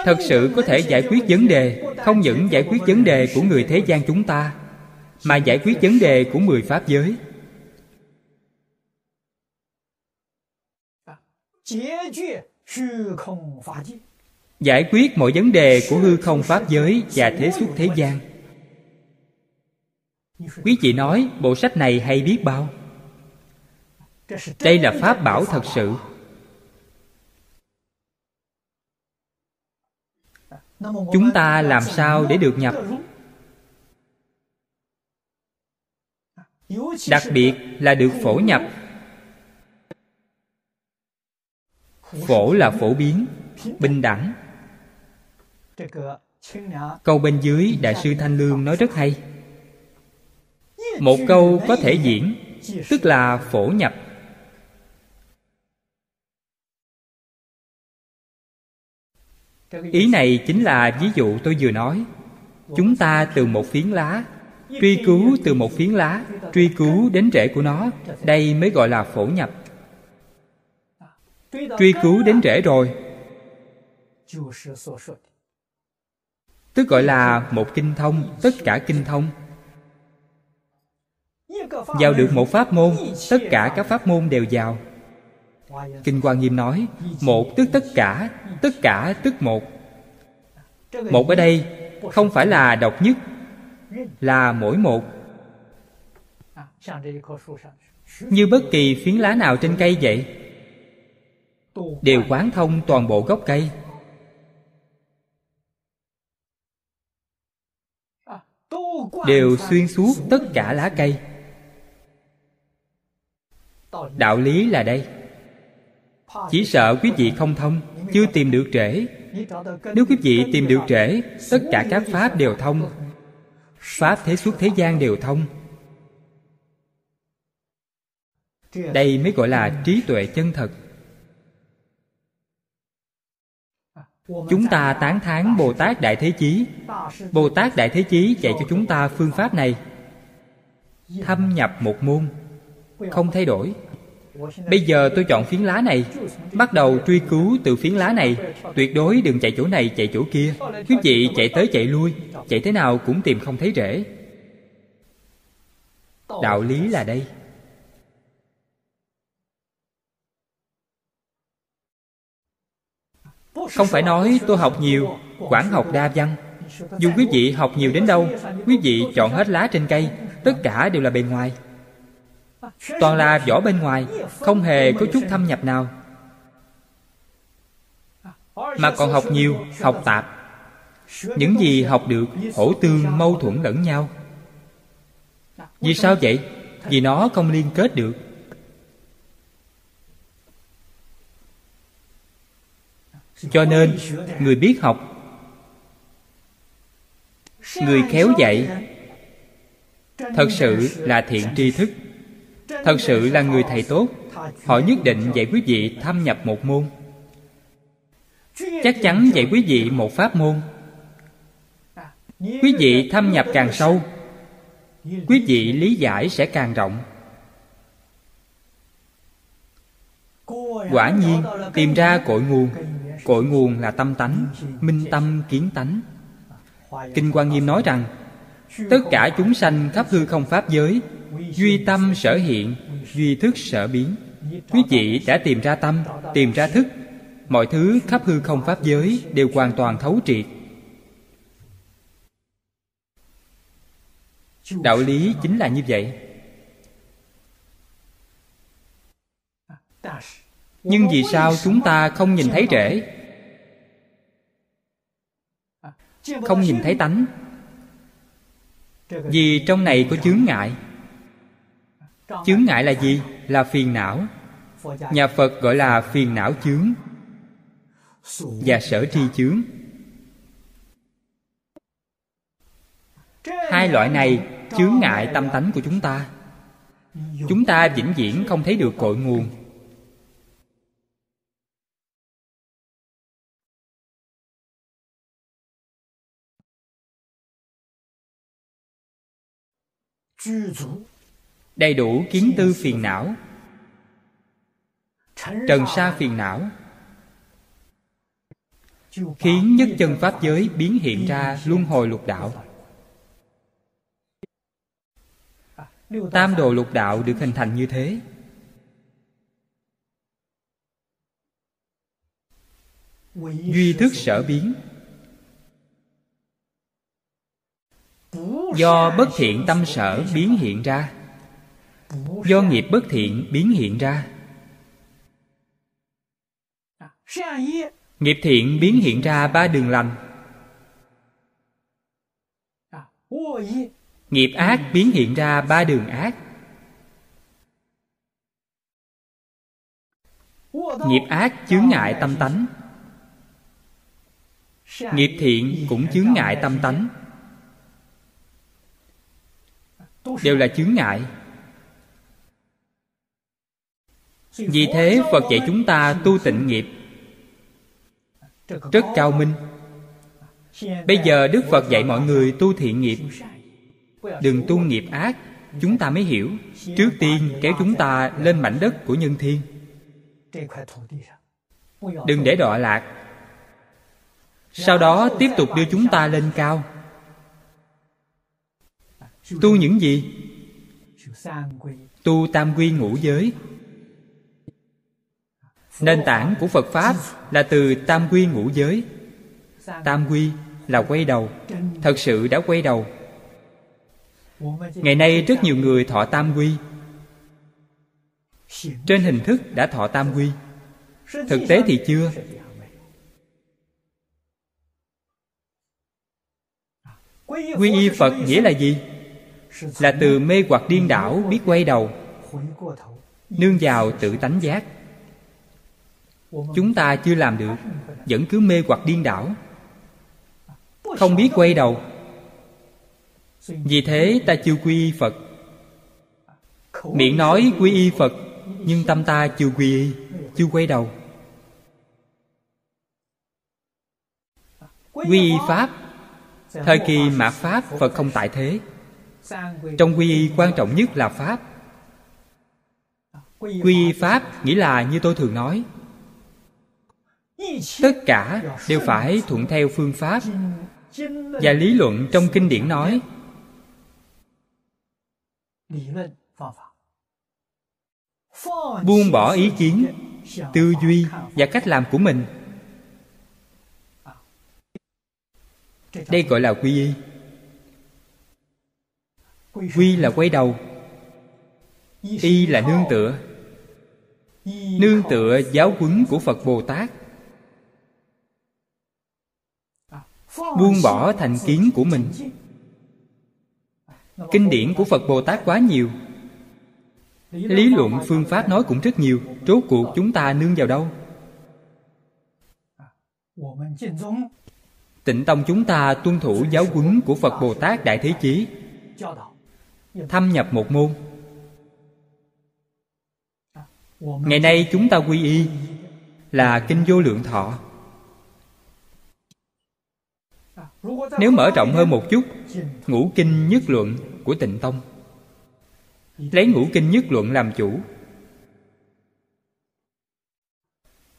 thật sự có thể giải quyết vấn đề, không những giải quyết vấn đề của người thế gian chúng ta, mà giải quyết vấn đề của mười pháp giới. Giải quyết mọi vấn đề của hư không pháp giới và thế xuất thế gian. Quý vị nói bộ sách này hay biết bao? Đây là pháp bảo thật sự. Chúng ta làm sao để được nhập? Đặc biệt là được phổ nhập. Phổ là phổ biến, bình đẳng. Câu bên dưới đại sư thanh lương nói rất hay. Một câu có thể diễn, tức là phổ nhập. Ý này chính là ví dụ tôi vừa nói. Chúng ta từ một phiến lá truy cứu từ một phiến lá truy cứu đến rễ của nó. Đây mới gọi là phổ nhập. Truy cứu đến rễ rồi. Tức gọi là một kinh thông tất cả kinh thông. Vào được một pháp môn tất cả các pháp môn đều vào kinh hoa nghiêm nói, một tức tất cả tất cả tức một. Một ở đây không phải là độc nhất, là mỗi một. Như bất kỳ phiến lá nào trên cây vậy, đều quán thông toàn bộ gốc cây. Đều xuyên suốt tất cả lá cây. Đạo lý là đây chỉ sợ quý vị không thông, chưa tìm được trễ. Nếu quý vị tìm được trễ, tất cả các pháp đều thông. Pháp thế suốt thế gian đều thông. Đây mới gọi là trí tuệ chân thật. Chúng ta tán thán bồ tát đại thế chí. Bồ tát đại thế chí dạy cho chúng ta phương pháp này. Thâm nhập một môn. Không thay đổi bây giờ tôi chọn phiến lá này. Bắt đầu truy cứu từ phiến lá này. Tuyệt đối đừng chạy chỗ này, chạy chỗ kia. Quý vị chạy tới chạy lui. Chạy thế nào cũng tìm không thấy rễ. Đạo lý là đây. Không phải nói tôi học nhiều, quảng học đa văn. Dù quý vị học nhiều đến đâu, quý vị chọn hết lá trên cây, tất cả đều là bề ngoài toàn là vỏ bên ngoài, không hề có chút thâm nhập nào. Mà còn học nhiều, học tạp. Những gì học được, hổ tương, mâu thuẫn lẫn nhau. Vì sao vậy? Vì nó không liên kết được. Cho nên, người biết học, người khéo dạy, thật sự là thiện tri thức thật sự là người thầy tốt. Họ nhất định dạy quý vị thâm nhập một môn. Chắc chắn dạy quý vị một pháp môn. Quý vị thâm nhập càng sâu, quý vị lý giải sẽ càng rộng. Quả nhiên, tìm ra cội nguồn. Cội nguồn là tâm tánh, minh tâm kiến tánh. Kinh quan nghiêm nói rằng, tất cả chúng sanh khắp hư không pháp giới duy tâm sở hiện, duy thức sở biến. Quý vị đã tìm ra tâm, tìm ra thức. Mọi thứ khắp hư không pháp giới đều hoàn toàn thấu triệt. Đạo lý chính là như vậy. Nhưng vì sao chúng ta không nhìn thấy rễ? Không nhìn thấy tánh. Vì trong này có chướng ngại chướng ngại là gì? là phiền não. Nhà phật gọi là phiền não chướng. Và sở tri chướng. hai loại này chướng ngại tâm tánh của chúng ta. chúng ta vĩnh viễn không thấy được cội nguồn đầy đủ kiến tư phiền não. Trần sa phiền não. Khiến nhất chân pháp giới biến hiện ra luân hồi lục đạo. Tam đồ lục đạo được hình thành như thế. Duy thức sở biến. Do bất thiện tâm sở biến hiện ra do nghiệp bất thiện biến hiện ra. Nghiệp thiện biến hiện ra ba đường lành. Nghiệp ác biến hiện ra ba đường ác. Nghiệp ác chướng ngại tâm tánh. Nghiệp thiện cũng chướng ngại tâm tánh. Đều là chướng ngại. Vì thế phật dạy chúng ta tu tịnh nghiệp. Rất cao minh. Bây giờ đức phật dạy mọi người tu thiện nghiệp. Đừng tu nghiệp ác, chúng ta mới hiểu. Trước tiên, kéo chúng ta lên mảnh đất của nhân thiên. Đừng để đọa lạc. Sau đó tiếp tục đưa chúng ta lên cao. Tu những gì? Tu tam quy ngũ giới nền tảng của phật pháp là từ tam quy ngũ giới. Tam quy là quay đầu, thật sự đã quay đầu. Ngày nay rất nhiều người thọ tam quy. Trên hình thức đã thọ tam quy. Thực tế thì chưa. Quy y phật nghĩa là gì? Là từ mê hoặc điên đảo biết quay đầu, nương vào tự tánh giác chúng ta chưa làm được, vẫn cứ mê hoặc điên đảo. Không biết quay đầu. Vì thế ta chưa quy y phật. Miệng nói quy y phật, nhưng tâm ta chưa quy y, chưa quay đầu. Quy y pháp. Thời kỳ mạt pháp, phật không tại thế. Trong quy y quan trọng nhất là pháp. Quy y pháp nghĩa là như tôi thường nói tất cả đều phải thuận theo phương pháp. Và lý luận trong kinh điển nói, buông bỏ ý kiến, tư duy và cách làm của mình. Đây gọi là quy y. Quy là quay đầu, y là nương tựa. Nương tựa giáo huấn của phật bồ tát. Buông bỏ thành kiến của mình. Kinh điển của phật bồ tát quá nhiều. Lý luận, phương pháp nói cũng rất nhiều. Rốt cuộc chúng ta nương vào đâu? Tịnh tông chúng ta tuân thủ giáo huấn của phật bồ tát đại thế chí. Thâm nhập một môn. Ngày nay chúng ta quy y là kinh vô lượng thọ. Nếu mở rộng hơn một chút, ngũ kinh nhất luận của tịnh tông. Lấy ngũ kinh nhất luận làm chủ.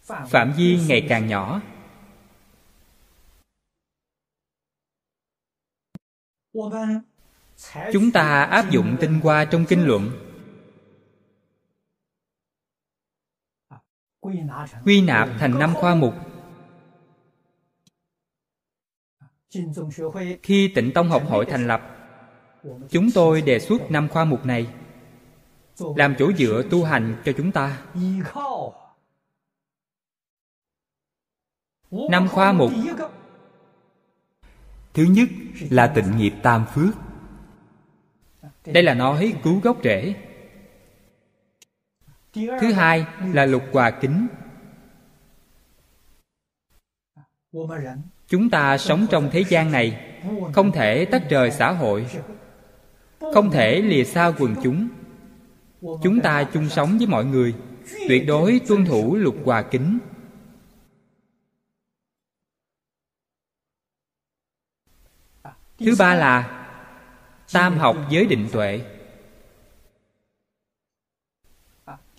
Phạm vi ngày càng nhỏ. Chúng ta áp dụng tinh hoa trong kinh luận. Quy nạp thành năm khoa mục. Khi tịnh tông học hội thành lập, chúng tôi đề xuất năm khoa mục này, làm chỗ dựa tu hành cho chúng ta. Năm khoa mục. Thứ nhất là tịnh nghiệp tam phước. Đây là nói cứu gốc rễ. Thứ hai là lục hòa kính chúng ta sống trong thế gian này, không thể tách rời xã hội, không thể lìa xa quần chúng. Chúng ta chung sống với mọi người, tuyệt đối tuân thủ luật hòa kính. Thứ ba là tam học giới định tuệ.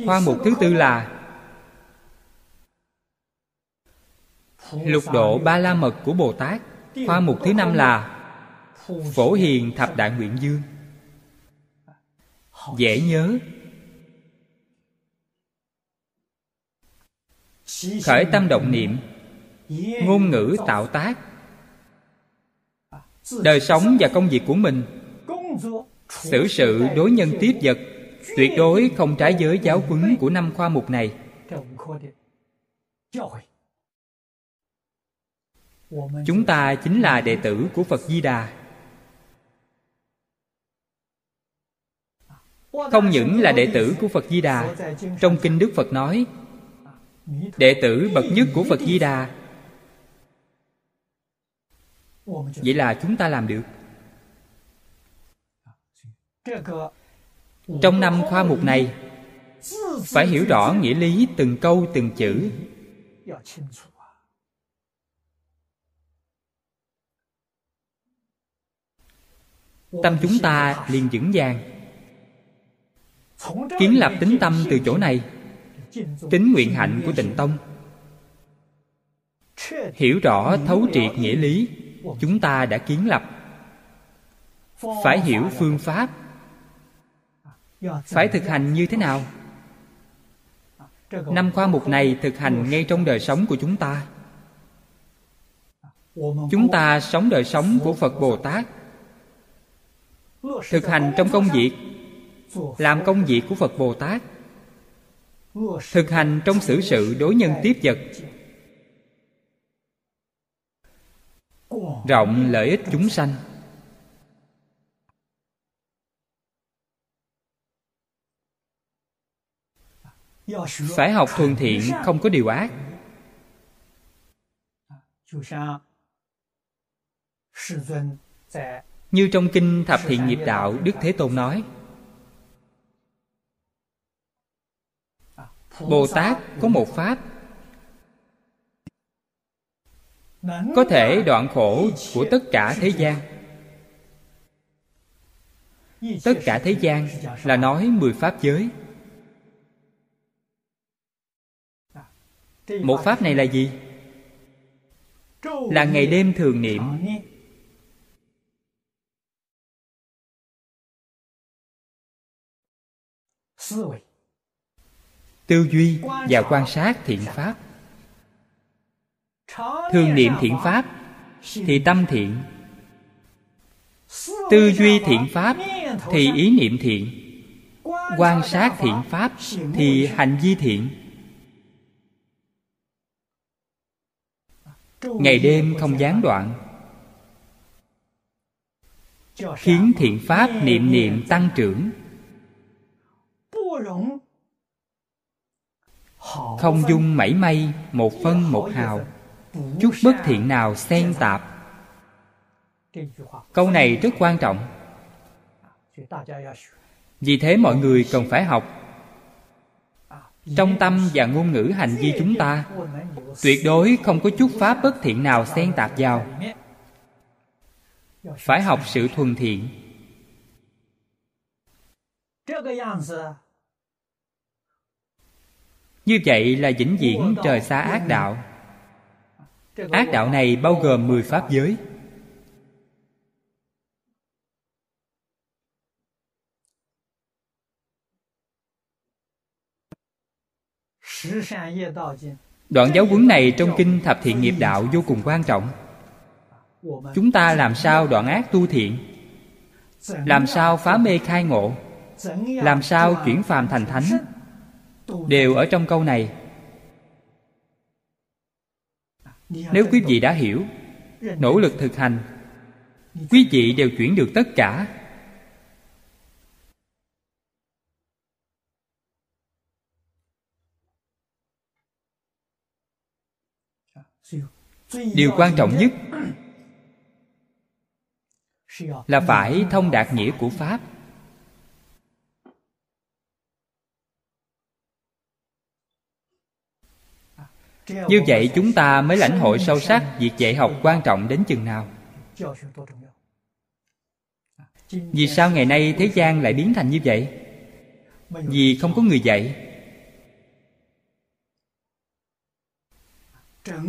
Khoa mục thứ tư là lục độ ba la mật của bồ tát, khoa mục thứ năm là phổ hiền thập đại nguyện dương. Dễ nhớ. Khởi tâm động niệm. Ngôn ngữ tạo tác. Đời sống và công việc của mình. Xử sự đối nhân tiếp vật. Tuyệt đối không trái giới giáo huấn của năm khoa mục này chúng ta chính là đệ tử của phật di đà không những là đệ tử của phật di đà trong kinh đức phật nói, đệ tử bậc nhất của phật di đà vậy là chúng ta làm được. Trong năm khoa mục này, phải hiểu rõ nghĩa lý từng câu từng chữ. Tâm chúng ta liền vững vàng. Kiến lập tính tâm từ chỗ này. Tính nguyện hạnh của tịnh tông. Hiểu rõ thấu triệt nghĩa lý, chúng ta đã kiến lập. Phải hiểu phương pháp. Phải thực hành như thế nào? Năm khoa mục này thực hành ngay trong đời sống của chúng ta. Chúng ta sống đời sống của phật bồ tát thực hành trong công việc, làm công việc của phật bồ tát. Thực hành trong xử sự đối nhân tiếp vật. Rộng lợi ích chúng sanh. Phải học thuần thiện, không có điều ác như trong kinh thập thiện nghiệp đạo, đức thế tôn nói, bồ tát có một pháp có thể đoạn khổ của tất cả thế gian. Tất cả thế gian là nói mười pháp giới. Một pháp này là gì? Là ngày đêm thường niệm. Tư duy và quan sát thiện pháp. Thường niệm thiện pháp thì tâm thiện. Tư duy thiện pháp thì ý niệm thiện. Quan sát thiện pháp thì hành vi thiện. Ngày đêm không gián đoạn. khiến thiện pháp niệm niệm tăng trưởng không dung mảy may, một phân, một hào. Chút bất thiện nào xen tạp. Câu này rất quan trọng. Vì thế mọi người cần phải học. Trong tâm và ngôn ngữ hành vi chúng ta, tuyệt đối không có chút pháp bất thiện nào xen tạp vào. Phải học sự thuần thiện như vậy là vĩnh viễn trời xa ác đạo ác đạo này bao gồm mười pháp giới Đoạn giáo huấn này trong kinh Thập Thiện Nghiệp Đạo vô cùng quan trọng. Chúng ta làm sao đoạn ác tu thiện? Làm sao phá mê khai ngộ? Làm sao chuyển phàm thành thánh? Đều ở trong câu này. Nếu quý vị đã hiểu, nỗ lực thực hành, quý vị đều chuyển được tất cả điều quan trọng nhất là phải thông đạt nghĩa của pháp như vậy chúng ta mới lãnh hội sâu sắc việc dạy học quan trọng đến chừng nào. Vì sao ngày nay thế gian lại biến thành như vậy? Vì không có người dạy.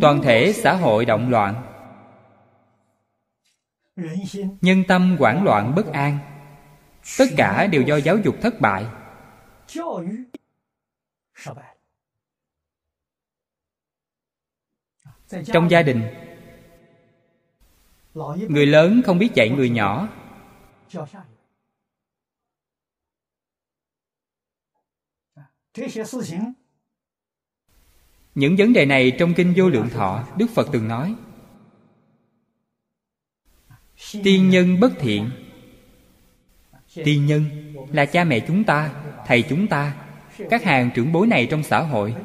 Toàn thể xã hội động loạn. Nhân tâm hoảng loạn bất an. Tất cả đều do giáo dục thất bại. Trong gia đình. Người lớn không biết dạy người nhỏ. Những vấn đề này trong kinh vô lượng thọ, đức phật từng nói. Tiên nhân bất thiện. Tiên nhân là cha mẹ chúng ta, thầy chúng ta, các hàng trưởng bối này trong xã hội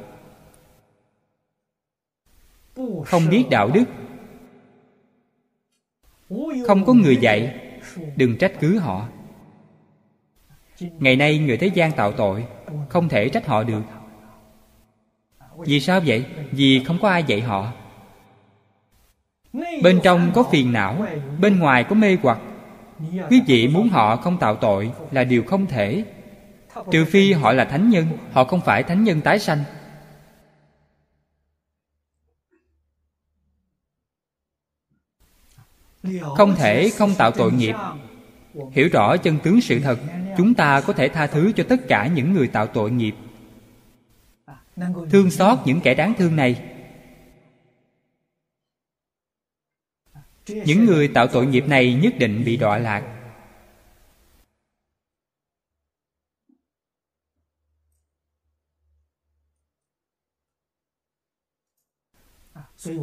không biết đạo đức. Không có người dạy đừng trách cứ họ. Ngày nay người thế gian tạo tội không thể trách họ được. Vì sao vậy? Vì không có ai dạy họ. Bên trong có phiền não bên ngoài có mê hoặc. Quý vị muốn họ không tạo tội là điều không thể. Trừ phi họ là thánh nhân họ không phải thánh nhân tái sanh không thể không tạo tội nghiệp. Hiểu rõ chân tướng sự thật, chúng ta có thể tha thứ cho tất cả những người tạo tội nghiệp. Thương xót những kẻ đáng thương này. Những người tạo tội nghiệp này nhất định bị đọa lạc.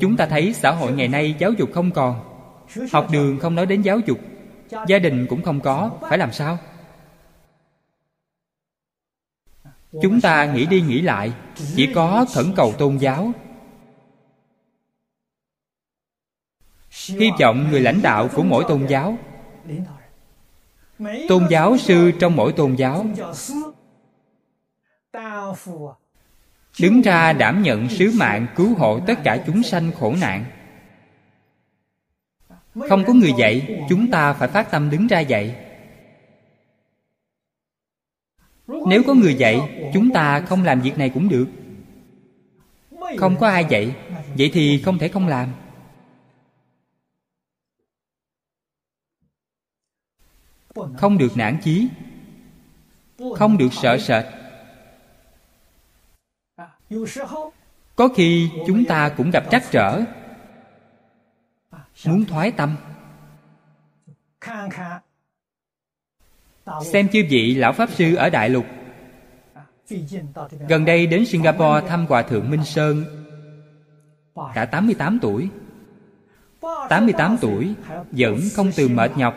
Chúng ta thấy xã hội ngày nay giáo dục không còn học đường không nói đến giáo dục. Gia đình cũng không có. Phải làm sao? Chúng ta nghĩ đi nghĩ lại. Chỉ có khẩn cầu tôn giáo. Hy vọng người lãnh đạo của mỗi tôn giáo. Tôn giáo sư trong mỗi tôn giáo. Đứng ra đảm nhận sứ mạng cứu hộ tất cả chúng sanh khổ nạn không có người dạy, chúng ta phải phát tâm đứng ra dạy. Nếu có người dạy, chúng ta không làm việc này cũng được. Không có ai dạy, vậy thì không thể không làm. Không được nản chí, không được sợ sệt. Có khi chúng ta cũng gặp trắc trở muốn thoái tâm. Xem chư vị lão pháp sư ở đại lục. Gần đây đến singapore thăm hòa thượng minh sơn. Đã 88 tuổi. 88 tuổi vẫn không từ mệt nhọc.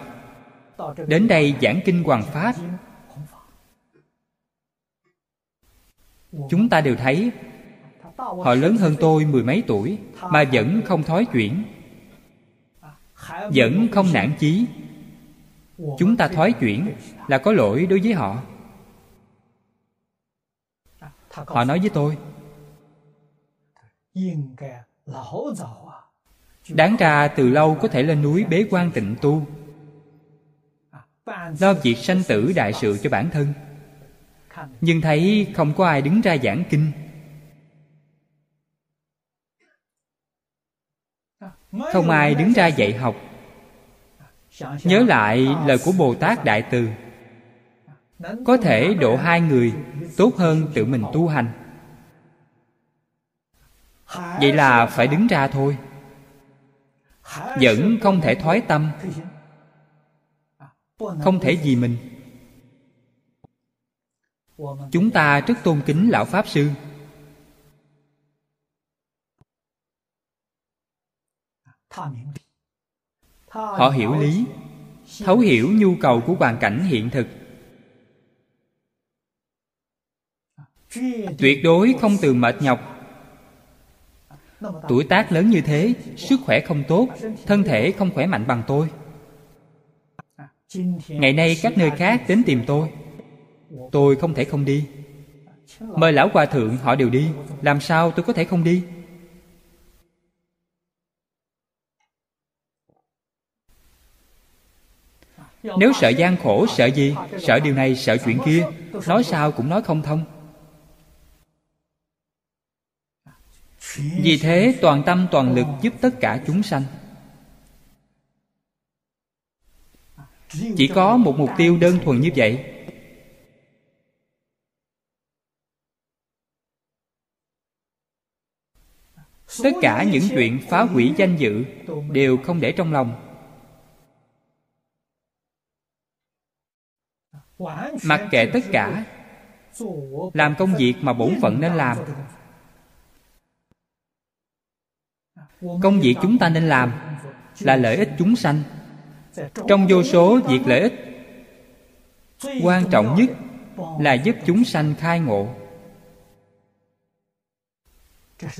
Đến đây giảng kinh hoàng pháp. chúng ta đều thấy họ lớn hơn tôi mười mấy tuổi mà vẫn không thói chuyển vẫn không nản chí. Chúng ta thoái chuyển là có lỗi đối với họ. Họ nói với tôi, đáng ra từ lâu có thể lên núi bế quan tịnh tu. Lo việc sanh tử đại sự cho bản thân. Nhưng thấy không có ai đứng ra giảng kinh. Không ai đứng ra dạy học. Nhớ lại lời của bồ tát đại từ. Có thể độ hai người tốt hơn tự mình tu hành. Vậy là phải đứng ra thôi. Vẫn không thể thoái tâm. Không thể vì mình. Chúng ta rất tôn kính lão pháp sư họ hiểu lý, thấu hiểu nhu cầu của hoàn cảnh hiện thực. Tuyệt đối không từ mệt nhọc. Tuổi tác lớn như thế, sức khỏe không tốt, thân thể không khỏe mạnh bằng tôi. Ngày nay các nơi khác đến tìm tôi. Tôi không thể không đi. Mời lão hòa thượng, họ đều đi. Làm sao tôi có thể không đi? Nếu sợ gian khổ, sợ gì? Sợ điều này, sợ chuyện kia. Nói sao cũng nói không thông. Vì thế, toàn tâm, toàn lực giúp tất cả chúng sanh. Chỉ có một mục tiêu đơn thuần như vậy. Tất cả những chuyện phá hủy danh dự đều không để trong lòng. Mặc kệ tất cả. làm công việc mà bổn phận nên làm. công việc chúng ta nên làm là lợi ích chúng sanh. Trong vô số việc lợi ích quan trọng nhất là giúp chúng sanh khai ngộ.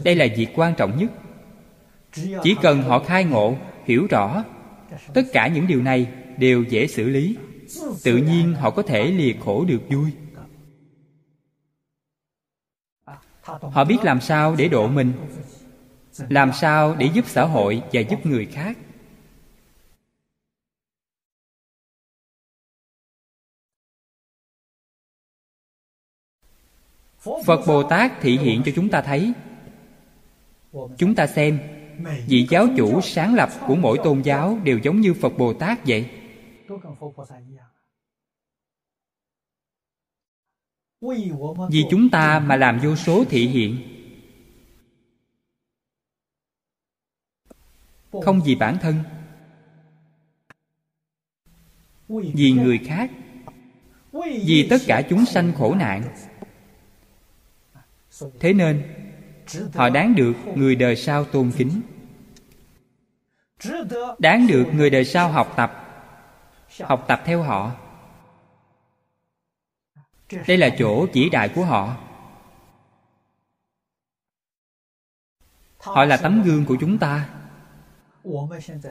Đây là việc quan trọng nhất. chỉ cần họ khai ngộ hiểu rõ tất cả những điều này đều dễ xử lý tự nhiên họ có thể lìa khổ được vui. Họ biết làm sao để độ mình, làm sao để giúp xã hội và giúp người khác. Phật bồ tát thị hiện cho chúng ta thấy. Chúng ta xem, vị giáo chủ sáng lập của mỗi tôn giáo đều giống như phật bồ tát vậy vì chúng ta mà làm vô số thị hiện. Không vì bản thân vì người khác vì tất cả chúng sanh khổ nạn. Thế nên họ đáng được người đời sau tôn kính. Đáng được người đời sau học tập học tập theo họ. Đây là chỗ chỉ đại của họ. Họ là tấm gương của chúng ta.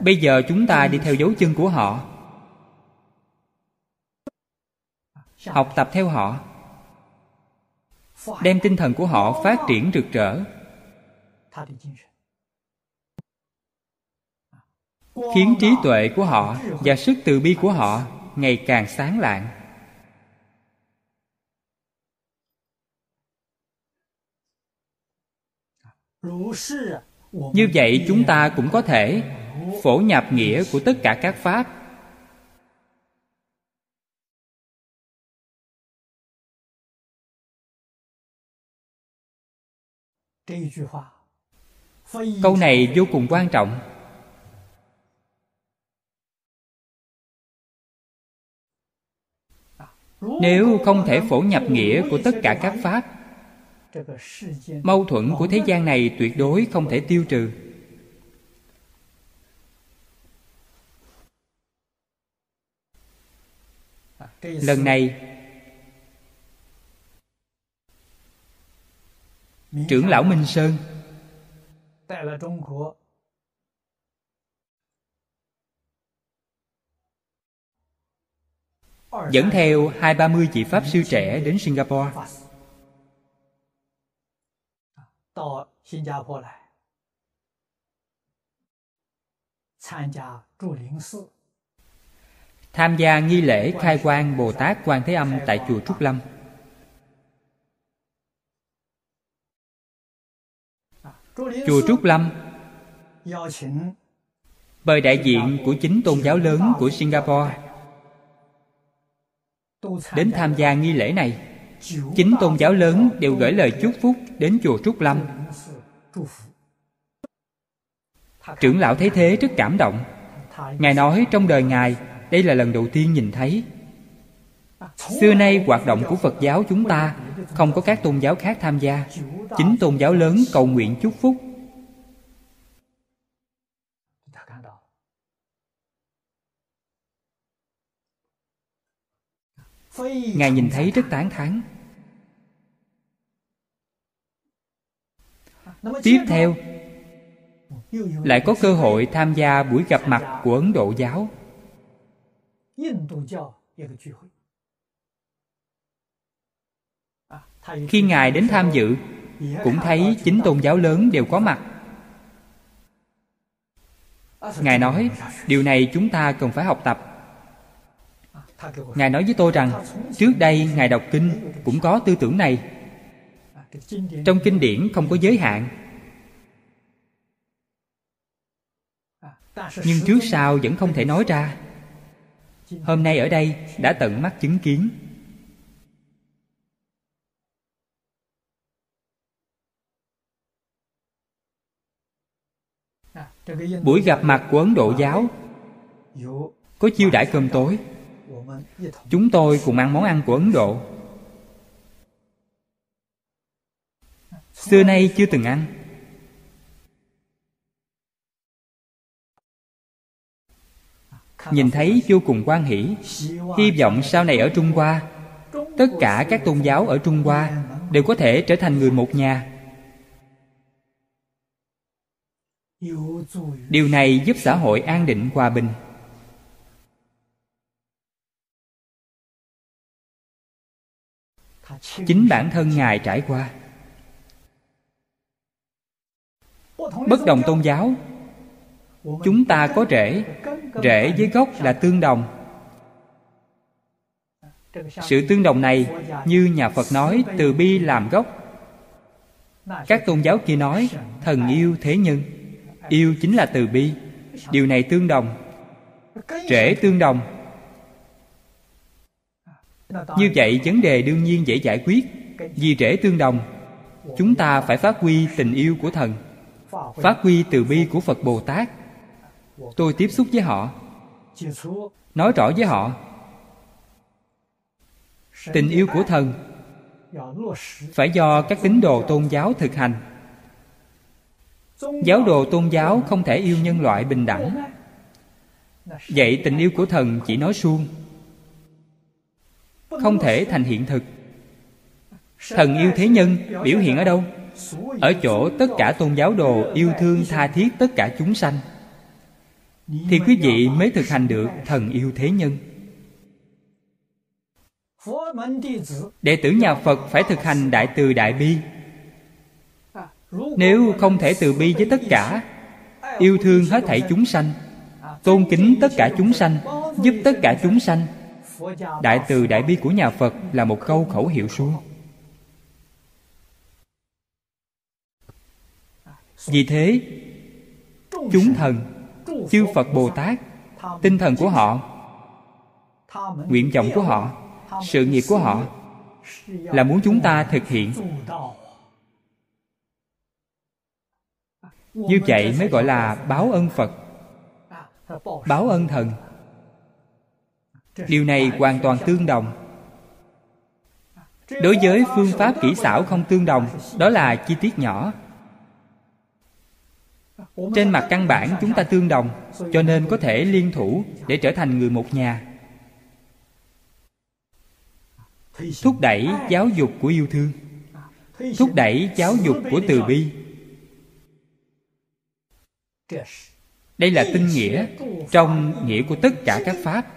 Bây giờ chúng ta đi theo dấu chân của họ. Học tập theo họ. Đem tinh thần của họ phát triển rực rỡ khiến trí tuệ của họ và sức từ bi của họ ngày càng sáng lạng. Như vậy chúng ta cũng có thể phổ nhập nghĩa của tất cả các pháp. Câu này vô cùng quan trọng. Nếu không thể phổ nhập nghĩa của tất cả các pháp, mâu thuẫn của thế gian này tuyệt đối không thể tiêu trừ. Lần này, trưởng lão minh sơn dẫn theo hai ba mươi vị pháp sư trẻ đến singapore. Tham gia nghi lễ khai quang bồ tát quan thế âm tại chùa trúc lâm. Chùa trúc lâm. Mời đại diện của chính tôn giáo lớn của singapore đến tham gia nghi lễ này, chính tôn giáo lớn đều gửi lời chúc phúc đến chùa trúc lâm. Trưởng lão thấy thế rất cảm động. Ngài nói trong đời ngài, đây là lần đầu tiên nhìn thấy. Xưa nay hoạt động của phật giáo chúng ta, không có các tôn giáo khác tham gia. Chính tôn giáo lớn cầu nguyện chúc phúc. Ngài nhìn thấy rất tán thán. Tiếp theo, lại có cơ hội tham gia buổi gặp mặt của ấn độ giáo. Khi ngài đến tham dự, cũng thấy chính tôn giáo lớn đều có mặt. Ngài nói, điều này chúng ta cần phải học tập ngài nói với tôi rằng, trước đây ngài đọc kinh cũng có tư tưởng này. Trong kinh điển không có giới hạn. Nhưng trước sau vẫn không thể nói ra. Hôm nay ở đây đã tận mắt chứng kiến. Buổi gặp mặt của ấn độ giáo có chiêu đãi cơm tối chúng tôi cùng ăn món ăn của ấn độ. Xưa nay chưa từng ăn. Nhìn thấy vô cùng quan hỷ. Hy vọng sau này ở trung hoa, tất cả các tôn giáo ở trung hoa đều có thể trở thành người một nhà. Điều này giúp xã hội an định hòa bình. Chính bản thân ngài trải qua. Bất đồng tôn giáo, chúng ta có rễ. Rễ với gốc là tương đồng. Sự tương đồng này, như nhà phật nói, từ bi làm gốc. Các tôn giáo kia nói, thần yêu thế nhân. Yêu chính là từ bi. Điều này tương đồng. Rễ tương đồng như vậy vấn đề đương nhiên dễ giải quyết. Vì rễ tương đồng, chúng ta phải phát huy tình yêu của thần, phát huy từ bi của phật bồ tát. Tôi tiếp xúc với họ, nói rõ với họ, tình yêu của thần phải do các tín đồ tôn giáo thực hành. Giáo đồ tôn giáo không thể yêu nhân loại bình đẳng. Vậy tình yêu của thần chỉ nói suông không thể thành hiện thực. Thần yêu thế nhân biểu hiện ở đâu? Ở chỗ tất cả tôn giáo đồ yêu thương tha thiết tất cả chúng sanh. Thì quý vị mới thực hành được thần yêu thế nhân. Đệ tử nhà phật phải thực hành đại từ đại bi. Nếu không thể từ bi với tất cả, yêu thương hết thảy chúng sanh, tôn kính tất cả chúng sanh, giúp tất cả chúng sanh đại từ đại bi của nhà phật là một câu khẩu hiệu suông. Vì thế, chúng thần, chư phật bồ tát, tinh thần của họ, nguyện vọng của họ, sự nghiệp của họ là muốn chúng ta thực hiện. Như vậy mới gọi là báo ân phật, báo ân thần điều này hoàn toàn tương đồng. Đối với phương pháp kỹ xảo không tương đồng, đó là chi tiết nhỏ. Trên mặt căn bản chúng ta tương đồng, cho nên có thể liên thủ để trở thành người một nhà. Thúc đẩy giáo dục của yêu thương. Thúc đẩy giáo dục của từ bi. Đây là tinh nghĩa trong nghĩa của tất cả các pháp.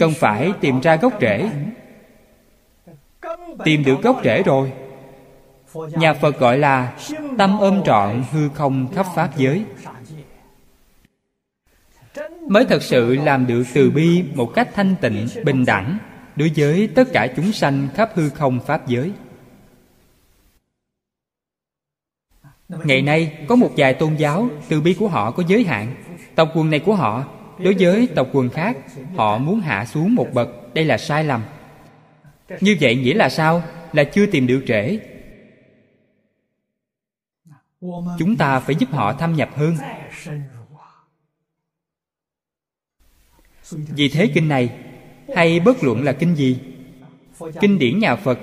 Cần phải tìm ra gốc rễ. Tìm được gốc rễ rồi. Nhà phật gọi là tâm ôm trọn hư không khắp pháp giới. Mới thật sự làm được từ bi một cách thanh tịnh, bình đẳng đối với tất cả chúng sanh khắp hư không pháp giới. Ngày nay có một vài tôn giáo, từ bi của họ có giới hạn. Tộc quần này của họ đối với tộc quần khác, họ muốn hạ xuống một bậc, đây là sai lầm. Như vậy nghĩa là sao? Là chưa tìm được trễ chúng ta phải giúp họ thâm nhập hơn. Vì thế kinh này, hay bất luận là kinh gì? Kinh điển nhà phật,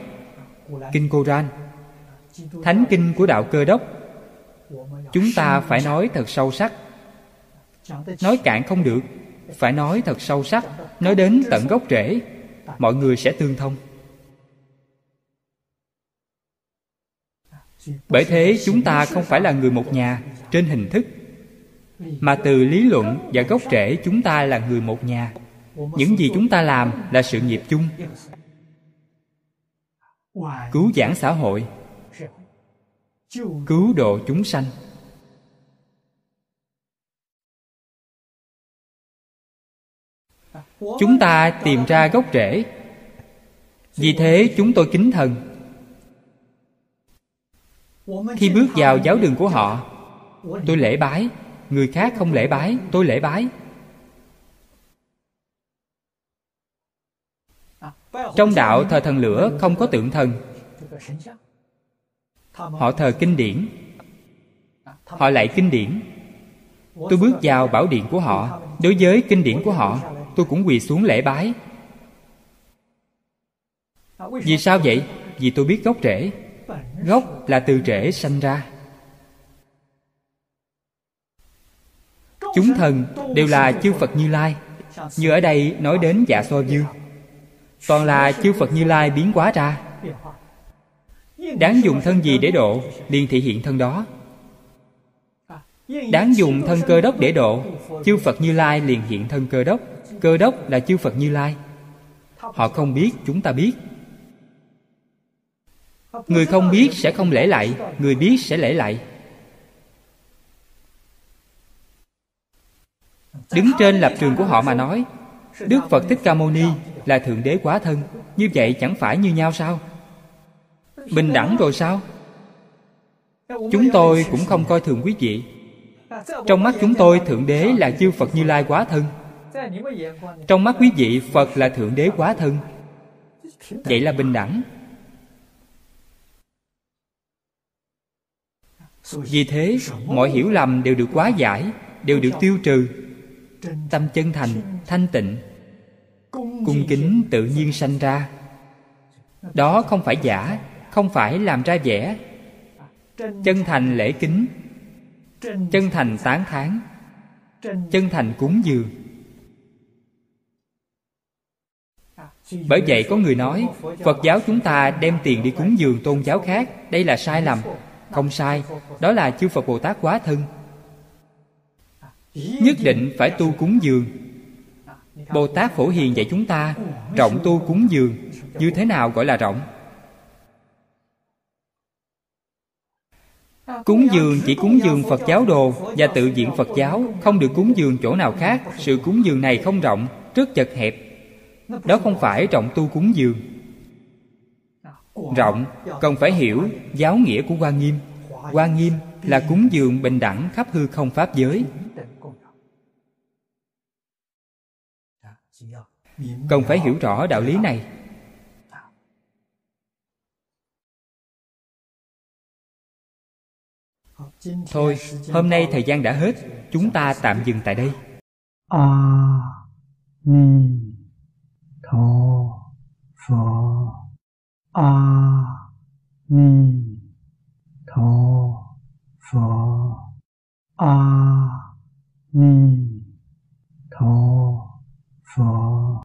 kinh koran, thánh kinh của đạo cơ đốc. Chúng ta phải nói thật sâu sắc nói cạn không được. Phải nói thật sâu sắc, nói đến tận gốc rễ, mọi người sẽ tương thông. Bởi thế chúng ta không phải là người một nhà trên hình thức, mà từ lý luận và gốc rễ chúng ta là người một nhà. Những gì chúng ta làm là sự nghiệp chung. Cứu giảng xã hội. Cứu độ chúng sanh. Chúng ta tìm ra gốc rễ. Vì thế chúng tôi kính thần. Khi bước vào giáo đường của họ, tôi lễ bái. Người khác không lễ bái, tôi lễ bái. Trong đạo thờ thần lửa không có tượng thần. Họ thờ kinh điển. Họ lại kinh điển. Tôi bước vào bảo điện của họ. Đối với kinh điển của họ tôi cũng quỳ xuống lễ bái. Vì sao vậy? Vì tôi biết gốc rễ. Gốc là từ rễ sanh ra. Chúng thần đều là chư phật như lai. Như ở đây nói đến dạ xoa dương toàn là chư phật như lai biến hóa ra. Đáng dùng thân gì để độ? Liền thị hiện thân đó. Đáng dùng thân cơ đốc để độ? Chư phật như lai liền hiện thân cơ đốc cơ đốc là chư phật như lai. Họ không biết, chúng ta biết. Người không biết sẽ không lễ lại, người biết sẽ lễ lại. Đứng trên lập trường của họ mà nói, đức phật thích ca mâu ni là thượng đế quá thân, như vậy chẳng phải như nhau sao? Bình đẳng rồi sao? Chúng tôi cũng không coi thường quý vị. Trong mắt chúng tôi, thượng đế là chư phật như lai quá thân trong mắt quý vị, phật là thượng đế quá thân. Vậy là bình đẳng. Vì thế, mọi hiểu lầm đều được quá giải, đều được tiêu trừ. Tâm chân thành, thanh tịnh. Cung kính tự nhiên sanh ra. Đó không phải giả, không phải làm ra vẻ. Chân thành lễ kính. Chân thành tán thán. Chân thành cúng dường. Bởi vậy có người nói, phật giáo chúng ta đem tiền đi cúng dường tôn giáo khác, đây là sai lầm. Không sai, đó là chư phật bồ tát quá thân. Nhất định phải tu cúng dường. Bồ tát phổ hiền dạy chúng ta, rộng tu cúng dường. Như thế nào gọi là rộng? Cúng dường chỉ cúng dường phật giáo đồ và tự diện phật giáo, không được cúng dường chỗ nào khác. Sự cúng dường này không rộng, rất chật hẹp đó không phải trọng tu cúng dường. Rộng cần phải hiểu giáo nghĩa của quan nghiêm. Quan nghiêm là cúng dường bình đẳng khắp hư không pháp giới. Cần phải hiểu rõ đạo lý này. Thôi hôm nay thời gian đã hết. Chúng ta tạm dừng tại đây. À, ni 陀佛阿弥陀佛阿弥陀佛。